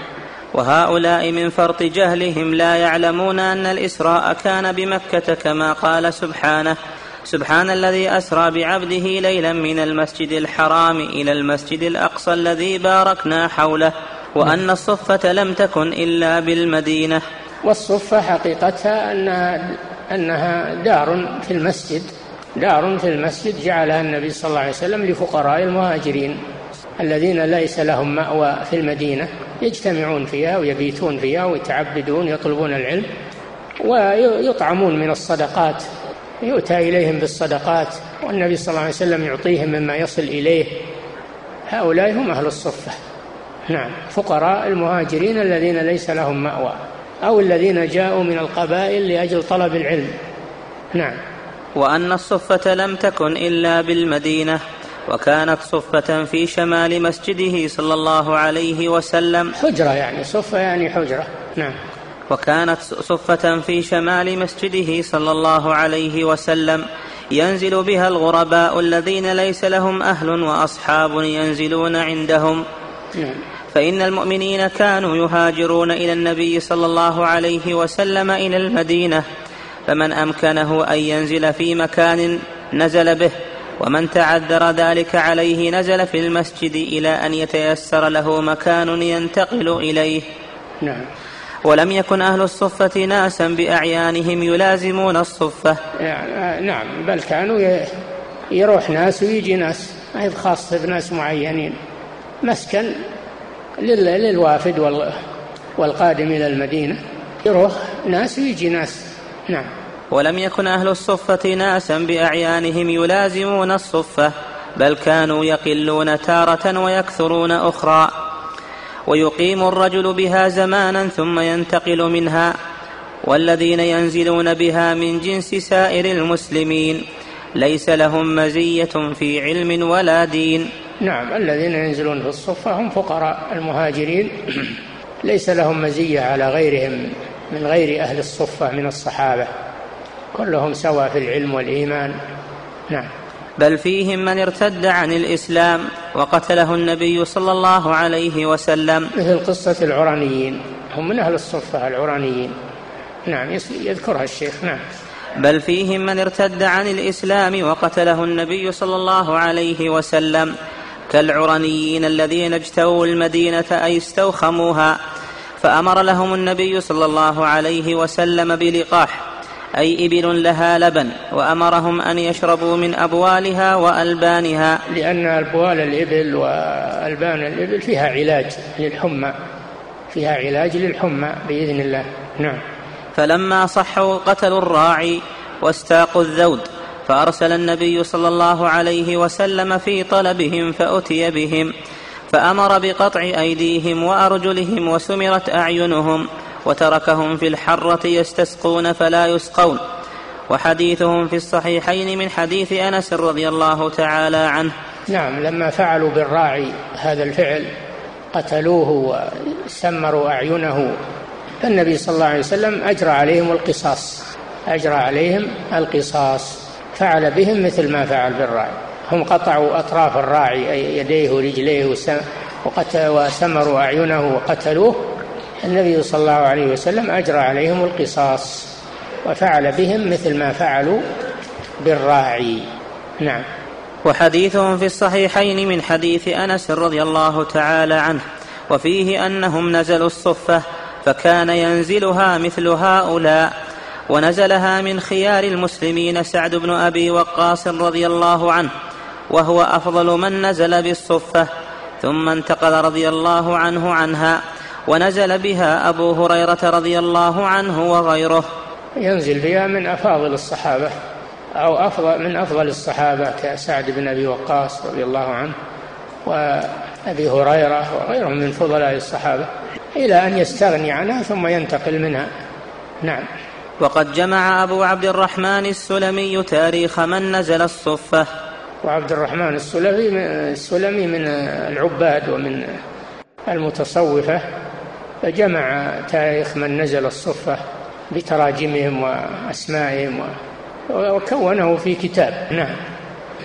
وهؤلاء من فرط جهلهم لا يعلمون أن الإسراء كان بمكة كما قال سبحانه. سبحان الذي أسرى بعبده ليلا من المسجد الحرام إلى المسجد الأقصى الذي باركنا حوله. وأن الصفة لم تكن إلا بالمدينة. والصفة حقيقتها أنها أنها دار في المسجد. دار في المسجد جعلها النبي صلى الله عليه وسلم لفقراء المهاجرين الذين ليس لهم مأوى في المدينة يجتمعون فيها ويبيتون فيها ويتعبدون يطلبون العلم ويطعمون من الصدقات. يؤتى إليهم بالصدقات والنبي صلى الله عليه وسلم يعطيهم مما يصل إليه. هؤلاء هم أهل الصفة. نعم. فقراء المهاجرين الذين ليس لهم مأوى أو الذين جاءوا من القبائل لأجل طلب العلم. نعم. وأن الصفة لم تكن إلا بالمدينة وكانت صفة في شمال مسجده صلى الله عليه وسلم. حجرة يعني صفة يعني حجرة. نعم. وكانت صفة في شمال مسجده صلى الله عليه وسلم. ينزل بها الغرباء الذين ليس لهم أهل وأصحاب ينزلون عندهم. فإن المؤمنين كانوا يهاجرون إلى النبي صلى الله عليه وسلم إلى المدينة فمن أمكنه أن ينزل في مكان نزل به ومن تعذر ذلك عليه نزل في المسجد إلى أن يتيسر له مكان ينتقل إليه. نعم. ولم يكن أهل الصفة ناسا بأعيانهم يلازمون الصفة. يعني نعم بل كانوا يروح ناس ويجي ناس ما خاصة بناس معينين. مسكن للوافد والقادم إلى المدينة. يروح ناس ويجي ناس. نعم. ولم يكن أهل الصفة ناسا بأعيانهم يلازمون الصفة بل كانوا يقلون تارة ويكثرون أخرى. ويقيم الرجل بها زمانا ثم ينتقل منها والذين ينزلون بها من جنس سائر المسلمين. ليس لهم مزية في علم ولا دين. نعم الذين ينزلون في الصفة هم فقراء المهاجرين. [clears throat] ليس لهم مزية على غيرهم من غير أهل الصفة من الصحابة. كلهم سواء في العلم والإيمان. نعم. بل فيهم من ارتد عن الإسلام وقتله النبي صلى الله عليه وسلم. مثل قصة العرانيين. هم من أهل الصفة العرانيين. نعم يذكرها الشيخ. نعم. بل فيهم من ارتد عن الإسلام وقتله النبي صلى الله عليه وسلم. كالعرنيين الذين اجتووا المدينة أي استوخموها فأمر لهم النبي صلى الله عليه وسلم بلقاح أي إبل لها لبن وأمرهم أن يشربوا من أبوالها وألبانها. لأن أبوال الإبل وألبان الإبل فيها علاج للحمى فيها علاج للحمى بإذن الله. نعم. فلما صحوا قتلوا الراعي واستاقوا الذود. فأرسل النبي صلى الله عليه وسلم في طلبهم فأتي بهم فأمر بقطع أيديهم وأرجلهم وسمرت أعينهم وتركهم في الحرة يستسقون فلا يسقون. وحديثهم في الصحيحين من حديث أنس رضي الله تعالى عنه. نعم لما فعلوا بالراعي هذا الفعل قتلوه وسمروا أعينه فالنبي صلى الله عليه وسلم أجرى عليهم القصاص أجرى عليهم القصاص. فعل بهم مثل ما فعل بالراعي هم قطعوا أطراف الراعي أي يديه ورجليه وسمروا أعينه وقتلوه. النبي صلى الله عليه وسلم أجرى عليهم القصاص وفعل بهم مثل ما فعلوا بالراعي نعم. وحديثهم في الصحيحين من حديث أنس رضي الله تعالى عنه وفيه أنهم نزلوا الصفة فكان ينزلها مثل هؤلاء. ونزلها من خيار المسلمين سعد بن أبي وقاص رضي الله عنه وهو أفضل من نزل بالصفة ثم انتقل رضي الله عنه عنها ونزل بها أبو هريرة رضي الله عنه وغيره. ينزل بها من أفاضل الصحابة أو أفضل من أفضل الصحابة كسعد بن أبي وقاص رضي الله عنه وأبي هريرة وغيرهم من فضلاء الصحابة إلى أن يستغني عنها ثم ينتقل منها. نعم. وقد جمع أبو عبد الرحمن السلمي تاريخ من نزل الصفة. وعبد الرحمن السلمي السلمي من العباد ومن المتصوفة فجمع تاريخ من نزل الصفة بتراجمهم وأسمائهم وكونه في كتاب. نعم.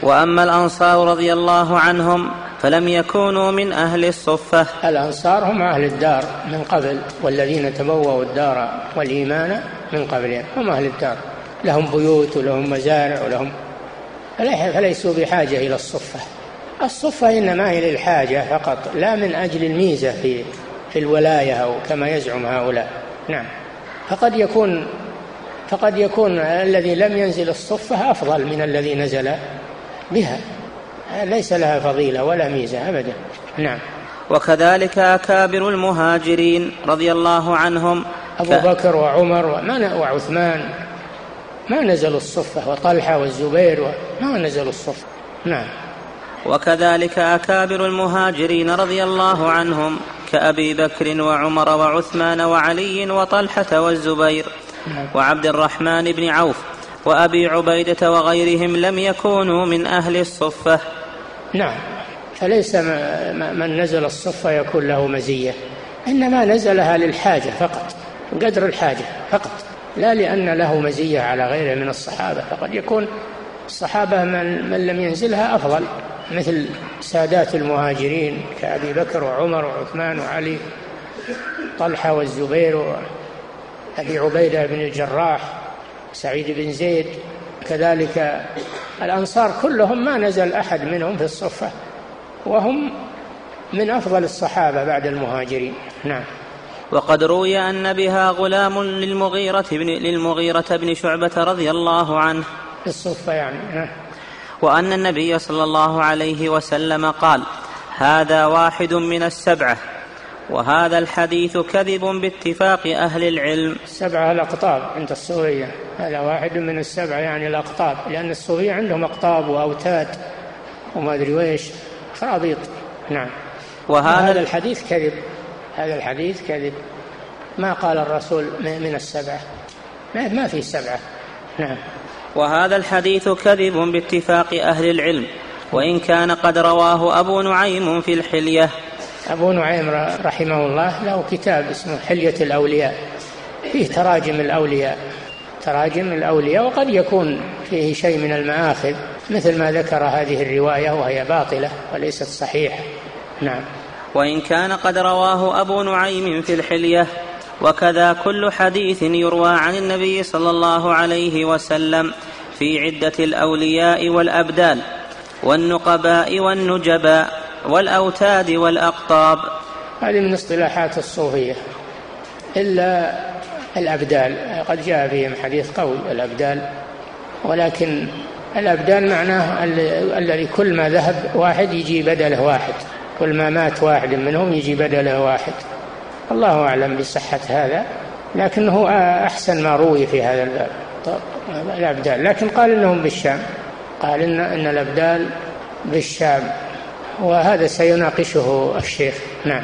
وأما الأنصار رضي الله عنهم فلم يكونوا من أهل الصفة. الأنصار هم أهل الدار من قبل والذين تبوأوا الدار والإيمان من قبلهم هم أهل الدار. لهم بيوت ولهم مزارع ولهم فليسوا بحاجة إلى الصفة. الصفة إنما هي للحاجة فقط لا من أجل الميزة في في الولاية أو كما يزعم هؤلاء. نعم. فقد يكون فقد يكون الذي لم ينزل الصفة أفضل من الذي نزل بها. ليس لها فضيلة ولا ميزة أبدا. نعم. وكذلك أكابر المهاجرين رضي الله عنهم. أبو ف... بكر وعمر وعثمان. ما نزلوا الصفة وطلحة والزبير ما نزلوا الصفة. نعم. وكذلك أكابر المهاجرين رضي الله عنهم كأبي بكر وعمر وعثمان وعلي وطلحة والزبير وعبد الرحمن بن عوف. وأبي عبيدة وغيرهم لم يكونوا من أهل الصفة. نعم. فليس من نزل الصفة يكون له مزية. إنما نزلها للحاجة فقط قدر الحاجة فقط. لا لأن له مزية على غيره من الصحابة فقد يكون الصحابة من, من لم ينزلها أفضل مثل سادات المهاجرين كأبي بكر وعمر وعثمان وعلي طلحة والزبير وأبي عبيدة بن الجراح سعيد بن زيد كذلك الأنصار كلهم ما نزل أحد منهم في الصفة وهم من أفضل الصحابة بعد المهاجرين. نعم. وقد روي أن بها غلام للمغيرة بن للمغيرة بن شعبة رضي الله عنه. في الصفة يعني وأن النبي صلى الله عليه وسلم قال هذا واحد من السبعة وهذا الحديث كذب باتفاق أهل العلم. السبعة الأقطاب عند الصوفية هذا واحد من السبعة يعني الأقطاب لأن الصوفية عندهم أقطاب وأوتاد وما أدري ويش خرابيط نعم. وهذا الحديث كذب. هذا الحديث كذب. ما قال الرسول من السبعة ما في سبعة. نعم. وهذا الحديث كذب باتفاق أهل العلم. وإن كان قد رواه أبو نعيم في الحلية. أبو نعيم رحمه الله له كتاب اسمه حلية الأولياء. فيه تراجم الأولياء. تراجم الأولياء وقد يكون فيه شيء من المآخذ مثل ما ذكر هذه الرواية وهي باطلة وليست صحيحة. نعم. وإن كان قد رواه أبو نعيم في الحلية وكذا كل حديث يروى عن النبي صلى الله عليه وسلم في عدة الأولياء والأبدال والنقباء والنجباء. والأوتاد والأقطاب. هذه من اصطلاحات الصوفية إلا الأبدال. قد جاء فيهم حديث قوي الأبدال ولكن الأبدال معناه الذي كل ما ذهب واحد يجي بدله واحد كل ما مات واحد منهم يجي بدله واحد. الله أعلم بصحة هذا لكنه أحسن ما روي في هذا الباب. الأبدال. لكن قال إنهم بالشام. قال إن, إن الأبدال بالشام. وهذا سيناقشه الشيخ. نعم.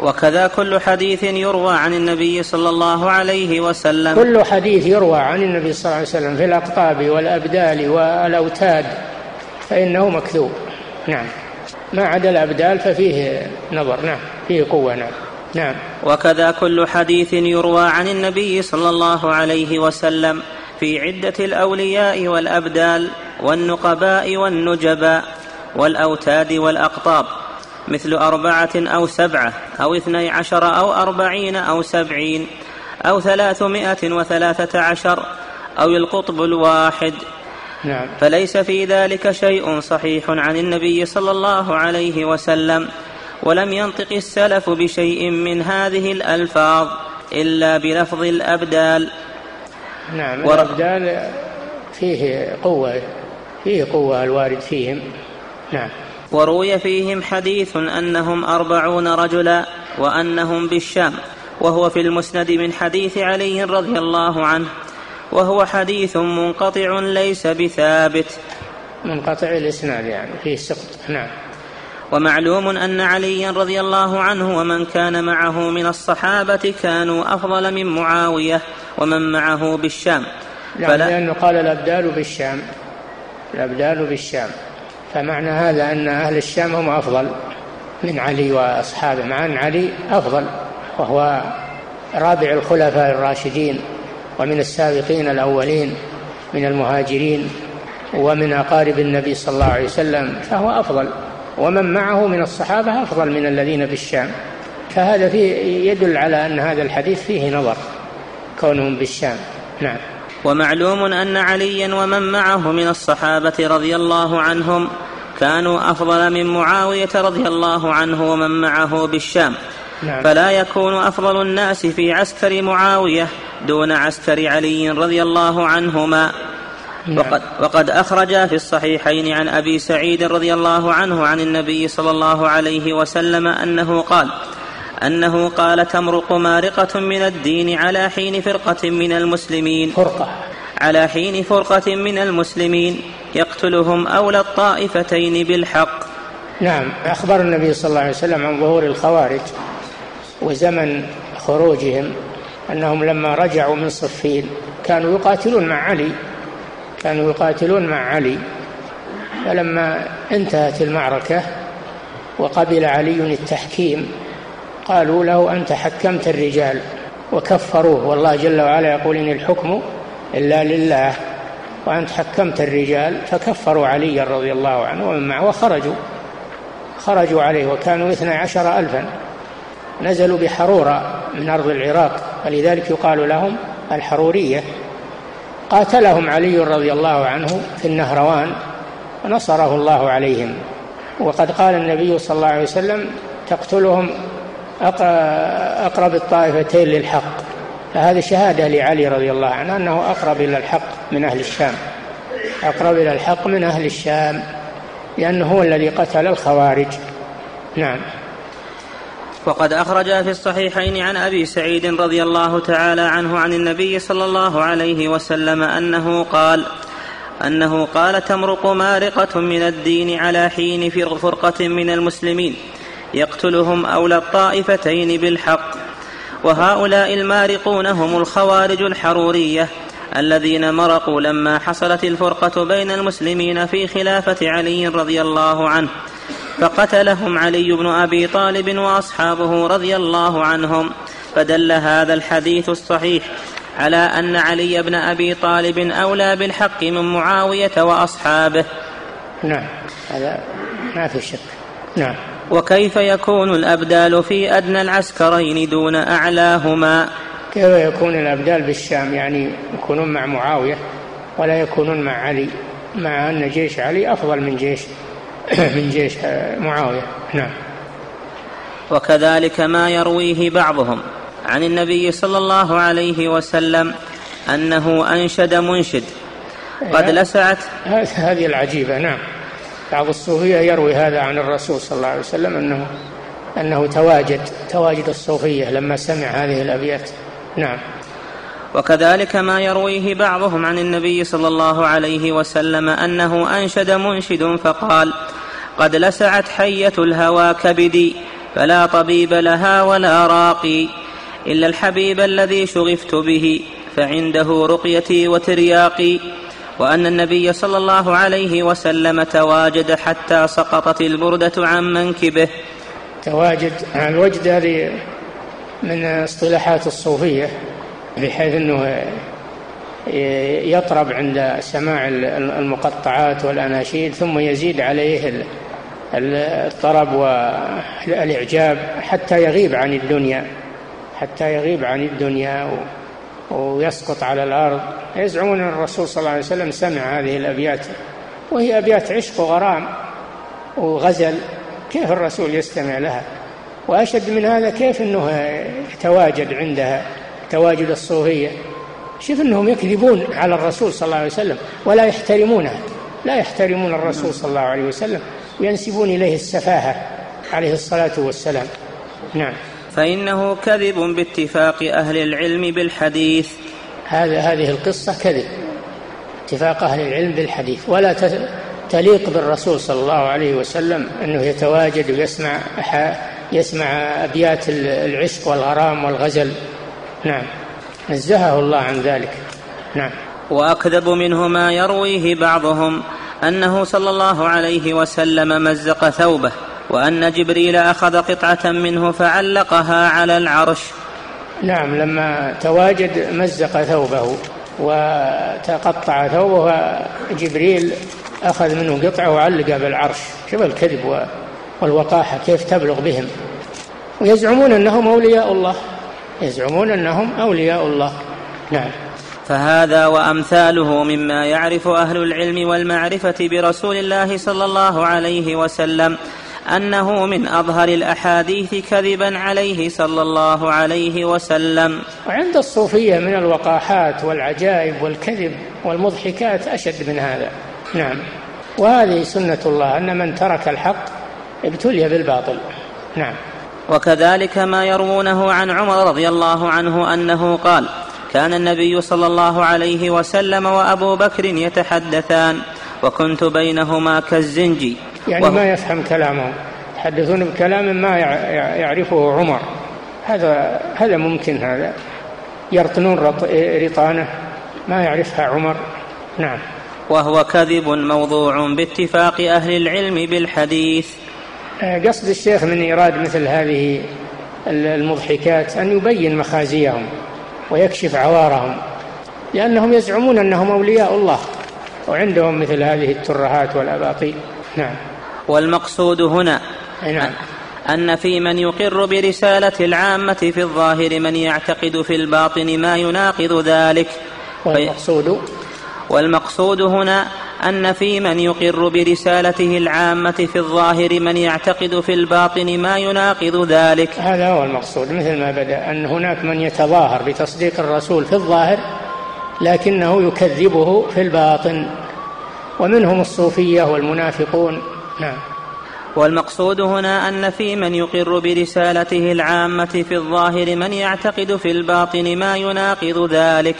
وكذا كل حديث يروى عن النبي صلى الله عليه وسلم. كل حديث يروى عن النبي صلى الله عليه وسلم في الأقطاب والأبدال والأوتاد فإنه مكذوب. نعم. ما عدا الأبدال ففيه نظر نعم فيه قوة نعم. نعم. وكذا كل حديث يروى عن النبي صلى الله عليه وسلم في عدة الأولياء والأبدال والنقباء والنجباء. والأوتاد والأقطاب مثل أربعة أو سبعة أو اثني عشر أو أربعين أو سبعين أو ثلاثمائة وثلاثة عشر أو القطب الواحد. نعم. فليس في ذلك شيء صحيح عن النبي صلى الله عليه وسلم ولم ينطق السلف بشيء من هذه الألفاظ إلا بلفظ الأبدال. نعم ور... الأبدال فيه قوة فيه قوة الوارد فيهم. نعم. وروي فيهم حديث أنهم أربعون رجلا وأنهم بالشام وهو في المسند من حديث علي رضي الله عنه وهو حديث منقطع ليس بثابت. منقطع الإسناد يعني فيه سقط. نعم. ومعلوم أن عليا رضي الله عنه ومن كان معه من الصحابة كانوا أفضل من معاوية ومن معه بالشام. يعني فلا لأنه قال الأبدال بالشام. الأبدال بالشام. فمعنى هذا أن أهل الشام هم أفضل من علي وأصحابه مع أن علي أفضل وهو رابع الخلفاء الراشدين ومن السابقين الأولين من المهاجرين ومن أقارب النبي صلى الله عليه وسلم فهو أفضل. ومن معه من الصحابة أفضل من الذين في الشام. فهذا فيه يدل على أن هذا الحديث فيه نظر كونهم بالشام نعم. ومعلوم أن عليا ومن معه من الصحابة رضي الله عنهم كانوا أفضل من معاوية رضي الله عنه ومن معه بالشام. نعم. فلا يكون أفضل الناس في عسكر معاوية دون عسكر علي رضي الله عنهما. نعم. وقد, وقد أخرج في الصحيحين عن أبي سعيد رضي الله عنه عن النبي صلى الله عليه وسلم أنه قال أنه قال تمرق مارقة من الدين على حين فرقة من المسلمين. فرقة. على حين فرقة من المسلمين. يقتلهم أولى الطائفتين بالحق. نعم أخبر النبي صلى الله عليه وسلم عن ظهور الخوارج وزمن خروجهم أنهم لما رجعوا من صفين كانوا يقاتلون مع علي كانوا يقاتلون مع علي. فلما انتهت المعركة وقبل علي التحكيم قالوا له أنت حكمت الرجال وكفروه والله جل وعلا يقول إن الحكم إلا لله. وأنت حكمت الرجال فكفروا علي رضي الله عنه ومن معه وخرجوا. خرجوا عليه وكانوا اثنى عشر ألفا. نزلوا بحرورة من أرض العراق. فلذلك يقال لهم الحرورية. قاتلهم علي رضي الله عنه في النهروان ونصره الله عليهم. وقد قال النبي صلى الله عليه وسلم تقتلهم أقرب الطائفتين للحق. فهذه شهادة لعلي رضي الله عنه أنه أقرب إلى الحق من أهل الشام. أقرب إلى الحق من أهل الشام لأنه هو الذي قتل الخوارج. نعم. وقد أخرج في الصحيحين عن أبي سعيد رضي الله تعالى عنه عن النبي صلى الله عليه وسلم أنه قال أنه قال تمرق مارقة من الدين على حين فرقة من المسلمين يقتلهم أولى الطائفتين بالحق. وهؤلاء المارقون هم الخوارج الحرورية الذين مرقوا لما حصلت الفرقة بين المسلمين في خلافة علي رضي الله عنه فقتلهم علي بن أبي طالب وأصحابه رضي الله عنهم. فدل هذا الحديث الصحيح على أن علي بن أبي طالب أولى بالحق من معاوية وأصحابه. نعم هذا ما في شك. نعم. وكيف يكون الأبدال في أدنى العسكرين دون أعلاهما؟ كيف يكون الأبدال بالشام يعني يكونون مع معاوية ولا يكونون مع علي مع أن جيش علي أفضل من جيش [clears throat] من جيش معاوية. نعم. وكذلك ما يرويه بعضهم عن النبي صلى الله عليه وسلم أنه أنشد منشد. قد لسعت؟ هذه العجيبة نعم. بعض الصوفية يروي هذا عن الرسول صلى الله عليه وسلم أنه أنه تواجد تواجد الصوفية لما سمع هذه الأبيات. نعم. وكذلك ما يرويه بعضهم عن النبي صلى الله عليه وسلم أنه أنشد منشد فقال قد لسعت حية الهوى كبدي فلا طبيب لها ولا راقي إلا الحبيب الذي شغفت به فعنده رقيتي وترياقي وأن النبي صلى الله عليه وسلم تواجد حتى سقطت البردة عن منكبه. تواجد الوجد هذه من اصطلاحات الصوفية بحيث إنه يطرب عند سماع المقطعات والأناشيد ثم يزيد عليه الطرب والإعجاب حتى يغيب عن الدنيا حتى يغيب عن الدنيا. ويسقط على الأرض. يزعمون أن الرسول صلى الله عليه وسلم سمع هذه الأبيات وهي أبيات عشق وغرام وغزل. كيف الرسول يستمع لها؟ وأشد من هذا كيف إنه يتواجد عندها تواجد الصوفية؟ شوف أنهم يكذبون على الرسول صلى الله عليه وسلم ولا يحترمونه لا يحترمون الرسول صلى الله عليه وسلم وينسبون إليه السفاهة عليه الصلاة والسلام. نعم. فإنه كذب باتفاق أهل العلم بالحديث. هذا هذه القصة كذب. اتفاق أهل العلم بالحديث. ولا تليق بالرسول صلى الله عليه وسلم أنه يتواجد ويسمع يسمع أبيات العشق والغرام والغزل. نعم. نزهه الله عن ذلك. نعم. وأكذب منه ما يرويه بعضهم أنه صلى الله عليه وسلم مزق ثوبه. وأن جبريل أخذ قطعة منه فعلقها على العرش. نعم لما تواجد مزق ثوبه وتقطع ثوبه جبريل أخذ منه قطعة وعلقها بالعرش. شوف الكذب والوقاحة كيف تبلغ بهم. ويزعمون أنهم أولياء الله. يزعمون أنهم أولياء الله. نعم. فهذا وأمثاله مما يعرف أهل العلم والمعرفة برسول الله صلى الله عليه وسلم. أنه من أظهر الأحاديث كذبا عليه صلى الله عليه وسلم. وعند الصوفية من الوقاحات والعجائب والكذب والمضحكات أشد من هذا. نعم. وهذه سنة الله أن من ترك الحق ابتلي بالباطل. نعم. وكذلك ما يروونه عن عمر رضي الله عنه أنه قال كان النبي صلى الله عليه وسلم وأبو بكر يتحدثان وكنت بينهما كالزنجي. يعني ما يفهم كلامهم يتحدثون بكلام ما يعرفه عمر. هذا هذا ممكن هذا. يرطنون رطانه ما يعرفها عمر. نعم. وهو كذب موضوع باتفاق أهل العلم بالحديث. آه، قصد الشيخ من إيراد مثل هذه المضحكات أن يبين مخازيهم ويكشف عوارهم لأنهم يزعمون أنهم أولياء الله وعندهم مثل هذه الترهات والأباطيل. نعم. والمقصود هنا نعم. أن في من يقر برسالة العامة في الظاهر من يعتقد في الباطن ما يناقض ذلك. والمقصود؟ والمقصود هنا أن في من يقر برسالته العامة في الظاهر من يعتقد في الباطن ما يناقض ذلك. هذا هو المقصود مثل ما بدأ أن هناك من يتظاهر بتصديق الرسول في الظاهر لكنه يكذبه في الباطن. ومنهم الصوفية والمنافقون نعم. والمقصود هنا أن في من يقر برسالته العامة في الظاهر من يعتقد في الباطن ما يناقض ذلك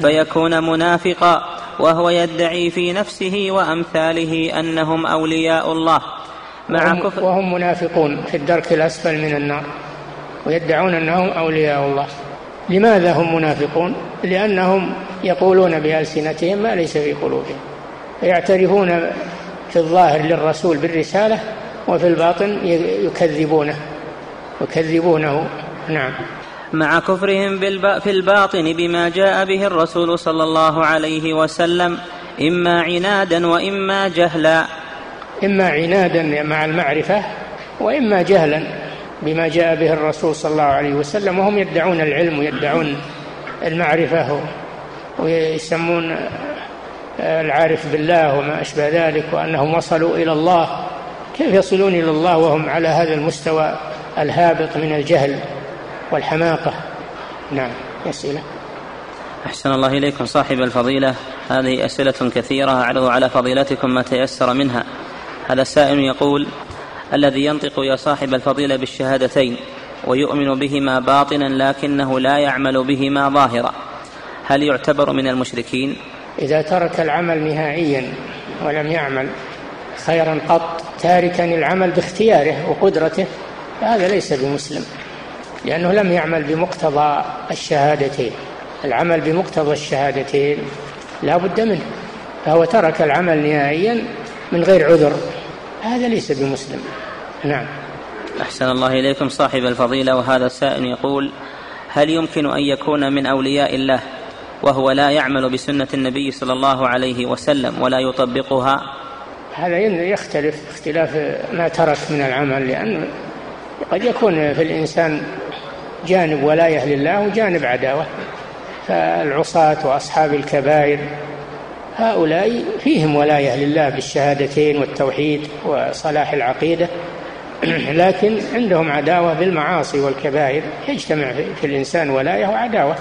فيكون منافقا وهو يدعي في نفسه وأمثاله أنهم أولياء الله. مع وهم, كفر وهم منافقون في الدرك الأسفل من النار ويدعون أنهم أولياء الله. لماذا هم منافقون؟ لأنهم يقولون بألسنتهم ما ليس في قلوبهم يعترفون في الظاهر للرسول بالرسالة وفي الباطن يكذبونه يكذبونه. نعم. مع كفرهم في الباطن بما جاء به الرسول صلى الله عليه وسلم إما عنادا وإما جهلا. إما عنادا مع المعرفة وإما جهلا بما جاء به الرسول صلى الله عليه وسلم وهم يدعون العلم ويدعون المعرفة ويسمون العارف بالله وما أشبه ذلك وأنهم وصلوا إلى الله. كيف يصلون إلى الله وهم على هذا المستوى الهابط من الجهل والحماقة؟ نعم أسئلة أحسن الله إليكم صاحب الفضيلة. هذه أسئلة كثيرة. أعرض على فضيلتكم ما تيسر منها. هذا السائل يقول الذي ينطق يا صاحب الفضيلة بالشهادتين ويؤمن بهما باطنا لكنه لا يعمل بهما ظاهرا هل يعتبر من المشركين؟ إذا ترك العمل نهائيا ولم يعمل خيرا قط تاركا العمل باختياره وقدرته فهذا ليس بمسلم لأنه لم يعمل بمقتضى الشهادتين. العمل بمقتضى الشهادتين لا بد منه فهو ترك العمل نهائيا من غير عذر. هذا ليس بمسلم. نعم. أحسن الله إليكم صاحب الفضيلة وهذا السائل يقول هل يمكن أن يكون من أولياء الله وهو لا يعمل بسنة النبي صلى الله عليه وسلم ولا يطبقها. هذا يختلف اختلاف ما ترك من العمل لأن قد يكون في الإنسان جانب ولاية لله وجانب عداوة. فالعصاة وأصحاب الكبائر هؤلاء فيهم ولاية لله بالشهادتين والتوحيد وصلاح العقيدة. [clears throat] لكن عندهم عداوة بالمعاصي والكبائر يجتمع في الإنسان ولاية وعداوة.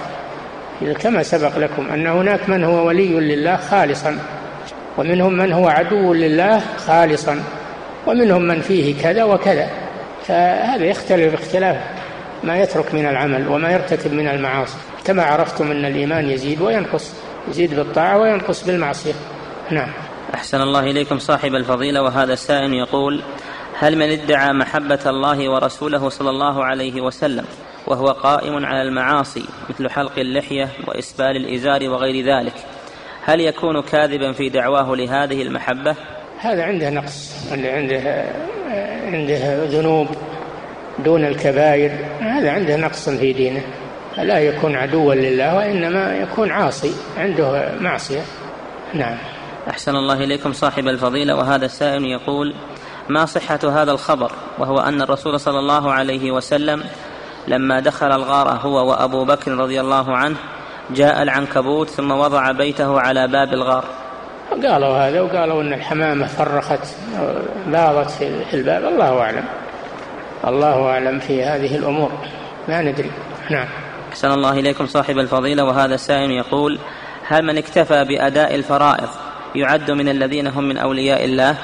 كما سبق لكم أن هناك من هو ولي لله خالصا ومنهم من هو عدو لله خالصا ومنهم من فيه كذا وكذا. فهذا يختلف اختلاف ما يترك من العمل وما يرتكب من المعاصي. كما عرفتم أن الإيمان يزيد وينقص يزيد بالطاعة وينقص بالمعصية. نعم. أحسن الله إليكم صاحب الفضيلة وهذا السائل يقول هل من ادعى محبة الله ورسوله صلى الله عليه وسلم؟ وهو قائم على المعاصي مثل حلق اللحية وإسبال الإزار وغير ذلك. هل يكون كاذبا في دعواه لهذه المحبة؟ هذا عنده نقص اللي عنده عنده ذنوب دون الكبائر هذا عنده نقص في دينه. لا يكون عدوا لله وإنما يكون عاصي عنده معصية. نعم. أحسن الله إليكم صاحب الفضيلة. وهذا السائل يقول ما صحة هذا الخبر؟ وهو أن الرسول صلى الله عليه وسلم لما دخل الغار هو وأبو بكر رضي الله عنه جاء العنكبوت ثم وضع بيته على باب الغار. قالوا هذا وقالوا إن الحمامة فرخت باضت في الباب. الله أعلم. الله أعلم في هذه الأمور. ما ندري. نعم. أحسن الله إليكم صاحب الفضيلة. وهذا السائل يقول هل من اكتفى بأداء الفرائض يعد من الذين هم من أولياء الله؟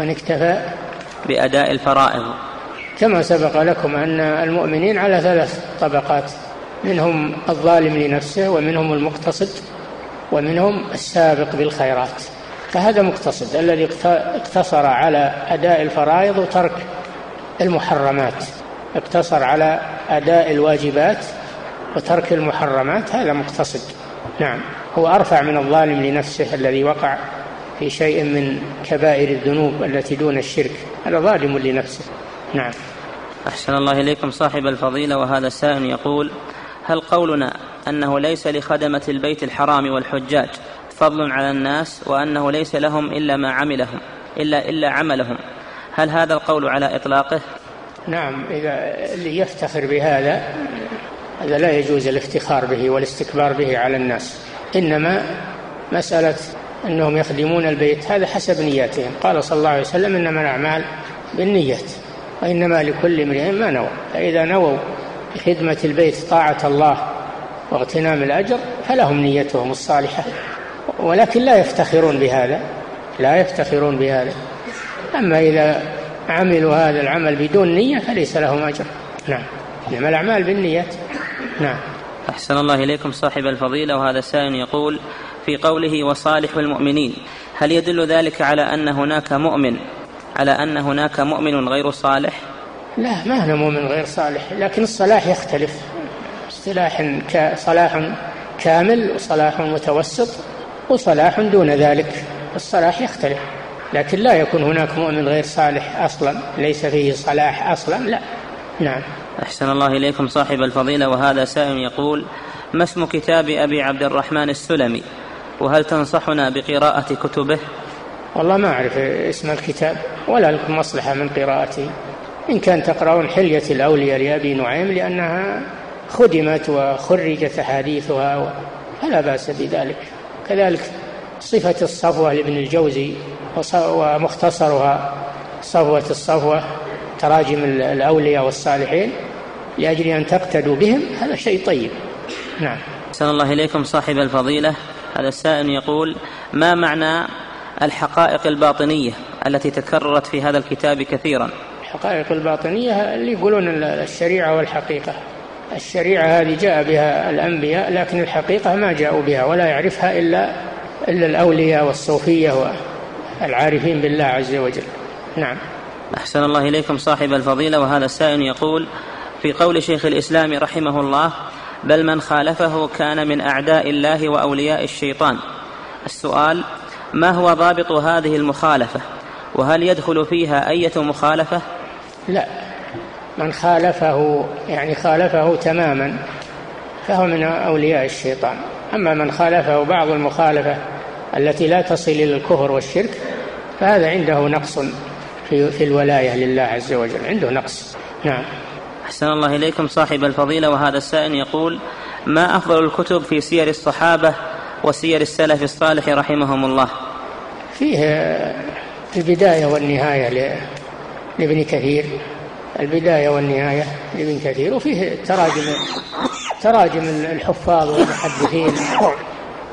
من اكتفى؟ بأداء الفرائض. كما سبق لكم أن المؤمنين على ثلاث طبقات منهم الظالم لنفسه ومنهم المقتصد ومنهم السابق بالخيرات. فهذا مقتصد الذي اقتصر على أداء الفرائض وترك المحرمات. اقتصر على أداء الواجبات وترك المحرمات هذا مقتصد. نعم. هو أرفع من الظالم لنفسه الذي وقع في شيء من كبائر الذنوب التي دون الشرك. هذا ظالم لنفسه. نعم. أحسن الله إليكم. صاحب الفضيلة وهذا السائل يقول هل قولنا أنه ليس لخدمة البيت الحرام والحجاج فضل على الناس وأنه ليس لهم إلا ما عملهم إلا إلا عملهم؟ هل هذا القول على إطلاقه؟ نعم إذا اللي يفتخر بهذا هذا لا يجوز الافتخار به والاستكبار به على الناس إنما مسألة أنهم يخدمون البيت هذا حسب نياتهم. قال صلى الله عليه وسلم إنما الأعمال بالنيات. وإنما لكل امرئ ما نوى. فإذا نووا بخدمة البيت طاعة الله واغتنام الأجر فلهم نيتهم الصالحة. ولكن لا يفتخرون بهذا لا يفتخرون بهذا. أما إذا عملوا هذا العمل بدون نية فليس لهم أجر. نعم. إنما الأعمال بالنيات. نعم. أحسن الله إليكم صاحب الفضيلة وهذا السائل يقول في قوله وصالح المؤمنين هل يدل ذلك على أن هناك مؤمن على أن هناك مؤمن غير صالح؟ لا ما هنا مؤمن غير صالح لكن الصلاح يختلف. اصطلاح صلاح كامل وصلاح متوسط وصلاح دون ذلك. الصلاح يختلف لكن لا يكون هناك مؤمن غير صالح أصلا ليس فيه صلاح أصلا لا. نعم. أحسن الله إليكم صاحب الفضيلة وهذا سائل يقول ما اسم كتاب أبي عبد الرحمن السلمي؟ وهل تنصحنا بقراءة كتبه؟ والله ما أعرف اسم الكتاب ولا لكم مصلحه من قراءته. إن كان تقرؤون حلية الأولياء لأبي نعيم لأنها خدمت وخرجت أحاديثها فلا بأس بذلك. كذلك صفة الصفوة لابن الجوزي ومختصرها صفوة الصفوة تراجم الأولياء والصالحين لأجل أن تقتدوا بهم. هذا شيء طيب. نعم. أحسن الله إليكم صاحب الفضيلة. هذا السائل يقول ما معنى الحقائق الباطنية التي تكررت في هذا الكتاب كثيرا. الحقائق الباطنية اللي يقولون الشريعة والحقيقة. الشريعة هذه جاء بها الأنبياء لكن الحقيقة ما جاءوا بها ولا يعرفها إلا إلا الأولياء والصوفية والعارفين بالله عز وجل. نعم. أحسن الله إليكم صاحب الفضيلة وهذا السائل يقول في قول شيخ الإسلام رحمه الله بل من خالفه كان من أعداء الله وأولياء الشيطان. السؤال ما هو ضابط هذه المخالفة؟ وهل يدخل فيها أية مخالفة؟ لا. من خالفه يعني خالفه تماما فهو من أولياء الشيطان. أما من خالفه بعض المخالفة التي لا تصل إلى الكفر والشرك فهذا عنده نقص في, في الولاية لله عز وجل. عنده نقص. نعم. أحسن الله إليكم. صاحب الفضيلة وهذا السائل يقول ما أفضل الكتب في سير الصحابة وسير السلف الصالح رحمهم الله فيه البداية والنهاية لابن كثير. البداية والنهاية لابن كثير. وفيه تراجم تراجم الحفاظ والمحدثين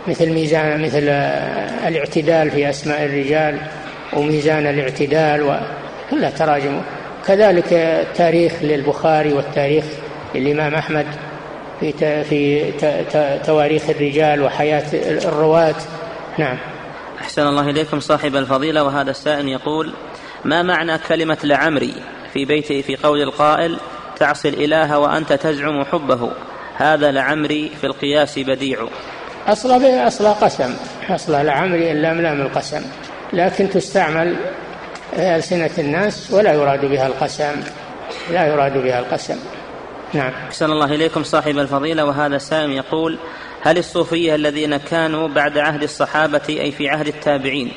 مثل ميزان مثل الاعتدال في أسماء الرجال وميزان الاعتدال وكلها تراجم. كذلك التاريخ للبخاري والتاريخ للإمام أحمد. في في تواريخ الرجال وحياة الرواة. نعم. أحسن الله إليكم صاحب الفضيلة وهذا السائل يقول ما معنى كلمة لعمري في بيته في قول القائل تعصي الإله وأنت تزعم حبه هذا لعمري في القياس بديع. أصلا أصلا قسم أصلا لعمري اللام لام القسم. لكن تستعمل ألسنة الناس ولا يراد بها القسم لا يراد بها القسم. نعم. أحسن الله إليكم صاحب الفضيلة وهذا السائل يقول هل الصوفية الذين كانوا بعد عهد الصحابة أي في عهد التابعين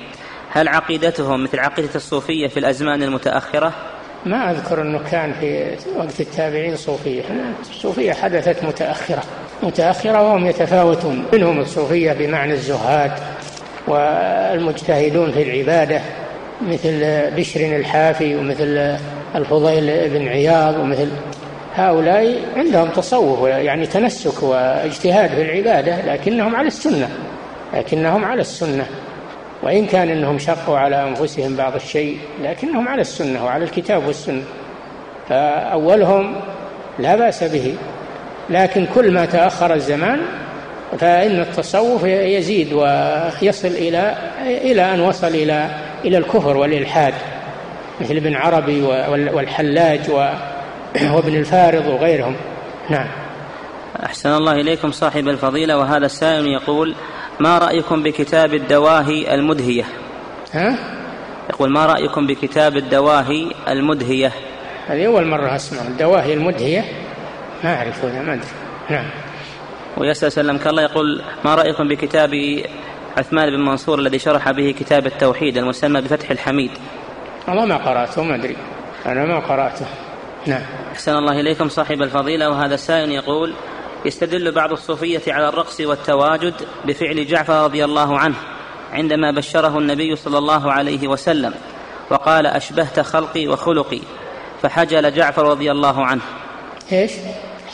هل عقيدتهم مثل عقيدة الصوفية في الأزمان المتأخرة؟ ما أذكر أنه كان في وقت التابعين صوفية. الصوفية حدثت متأخرة. متأخرة وهم يتفاوتون. منهم الصوفية بمعنى الزهاد والمجتهدون في العبادة مثل بشر الحافي ومثل الفضيل بن عياض ومثل هؤلاء عندهم تصوف يعني تنسك واجتهاد في العبادة لكنهم على السنة لكنهم على السنة. وإن كان أنهم شقوا على أنفسهم بعض الشيء لكنهم على السنة وعلى الكتاب والسنة. فأولهم لا بأس به. لكن كل ما تأخر الزمان فإن التصوف يزيد ويصل إلى إلى أن وصل إلى إلى الكفر والإلحاد. مثل ابن عربي والحلاج وابن الفارض وغيرهم. نعم. أحسن الله إليكم صاحب الفضيلة وهذا السائل يقول ما رأيكم بكتاب الدواهي المدهية؟ ها؟ يقول ما رأيكم بكتاب الدواهي المدهية؟ هذه أول مرة أسمع. الدواهي المدهية؟ ما أعرف هذا ما أدري. نعم. ويسأل سلمك الله يقول ما رأيكم بكتاب عثمان بن منصور الذي شرح به كتاب التوحيد المسمى بفتح الحميد؟ والله ما قرأته ما أدري. أنا ما قرأته. نعم. أحسن الله إليكم صاحب الفضيلة وهذا السائل يقول يستدل بعض الصوفية على الرقص والتواجد بفعل جعفر رضي الله عنه عندما بشره النبي صلى الله عليه وسلم وقال أشبهت خلقي وخلقي فحجل جعفر رضي الله عنه. إيش؟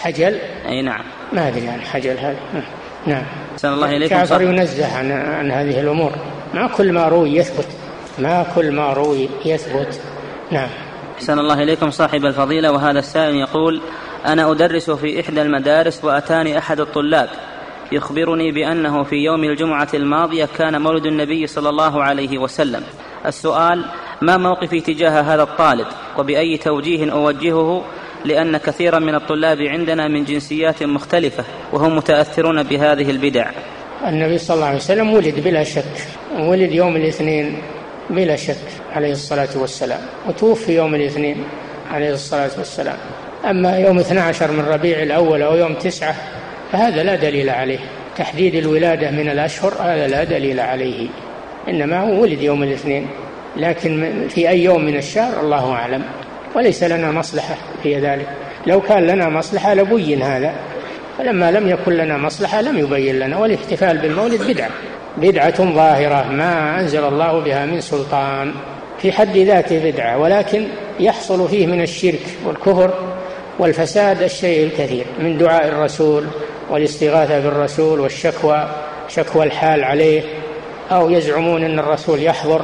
حجل؟ أي نعم. ما أدري عن حجل هذا. نعم. أحسن الله إليكم جعفر ينزه عن عن هذه الأمور. ما كل ما روي يثبت. ما كل ما روي يثبت. نعم. أحسن الله إليكم صاحب الفضيلة وهذا السائل يقول أنا أدرس في إحدى المدارس وأتاني أحد الطلاب. يخبرني بأنه في يوم الجمعة الماضية كان مولد النبي صلى الله عليه وسلم. السؤال ما موقفي تجاه هذا الطالب؟ وبأي توجيه أوجهه؟ لأن كثيرا من الطلاب عندنا من جنسيات مختلفة وهم متأثرون بهذه البدع. النبي صلى الله عليه وسلم ولد بلا شك. ولد يوم الاثنين. بلا شك عليه الصلاة والسلام وتوفي يوم الاثنين عليه الصلاة والسلام. أما يوم 12 من ربيع الأول أو يوم تسعة فهذا لا دليل عليه. تحديد الولادة من الأشهر هذا لا دليل عليه إنما هو ولد يوم الاثنين. لكن في أي يوم من الشهر الله أعلم. وليس لنا مصلحة في ذلك. لو كان لنا مصلحة لبين هذا. فلما لم يكن لنا مصلحة لم يبين لنا والاحتفال بالمولد بدعة. بدعة ظاهرة ما أنزل الله بها من سلطان في حد ذاته بدعة ولكن يحصل فيه من الشرك والكفر والفساد الشيء الكثير من دعاء الرسول والاستغاثة بالرسول والشكوى شكوى الحال عليه أو يزعمون أن الرسول يحضر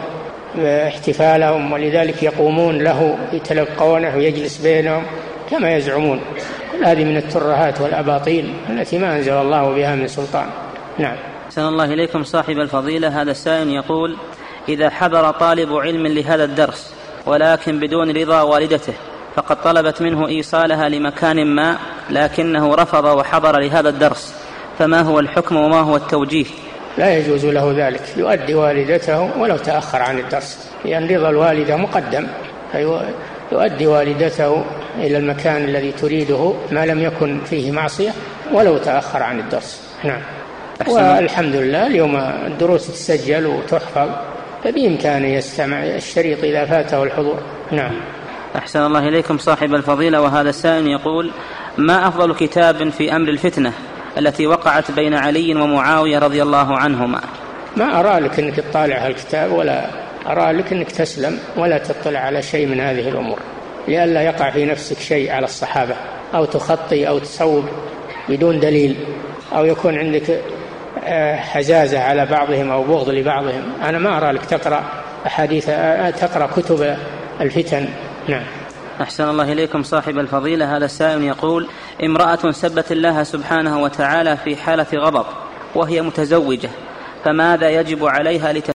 احتفالهم ولذلك يقومون له يتلقونه ويجلس بينهم كما يزعمون. كل هذه من الترهات والأباطيل التي ما أنزل الله بها من سلطان. نعم. أحسن الله إليكم صاحب الفضيلة. هذا السائل يقول إذا حضر طالب علم لهذا الدرس ولكن بدون رضا والدته فقد طلبت منه إيصالها لمكان ما لكنه رفض وحضر لهذا الدرس. فما هو الحكم وما هو التوجيه؟ لا يجوز له ذلك. يؤدي والدته ولو تأخر عن الدرس. لأن رضا الوالدة مقدم. يؤدي والدته إلى المكان الذي تريده ما لم يكن فيه معصية ولو تأخر عن الدرس. نعم. والحمد لله اليوم الدروس تسجل وتحفظ فبإمكانه يستمع الشريط إذا فاته الحضور. نعم. أحسن الله إليكم صاحب الفضيلة وهذا السائل يقول ما أفضل كتاب في أمر الفتنة التي وقعت بين علي ومعاوية رضي الله عنهما؟ ما أرى لك أنك تطالع هالكتاب ولا أرى لك أنك تسلم ولا تطلع على شيء من هذه الأمور. لئلا يقع في نفسك شيء على الصحابة أو تخطي أو تصوب بدون دليل أو يكون عندك حزازة على بعضهم أو بغض لبعضهم. أنا ما أرى لك تقرأ أحاديث تقرأ كتب الفتن. نعم. أحسن الله إليكم صاحب الفضيلة. هذا السائل يقول امرأة سبت الله سبحانه وتعالى في حالة غضب وهي متزوجة فماذا يجب عليها لت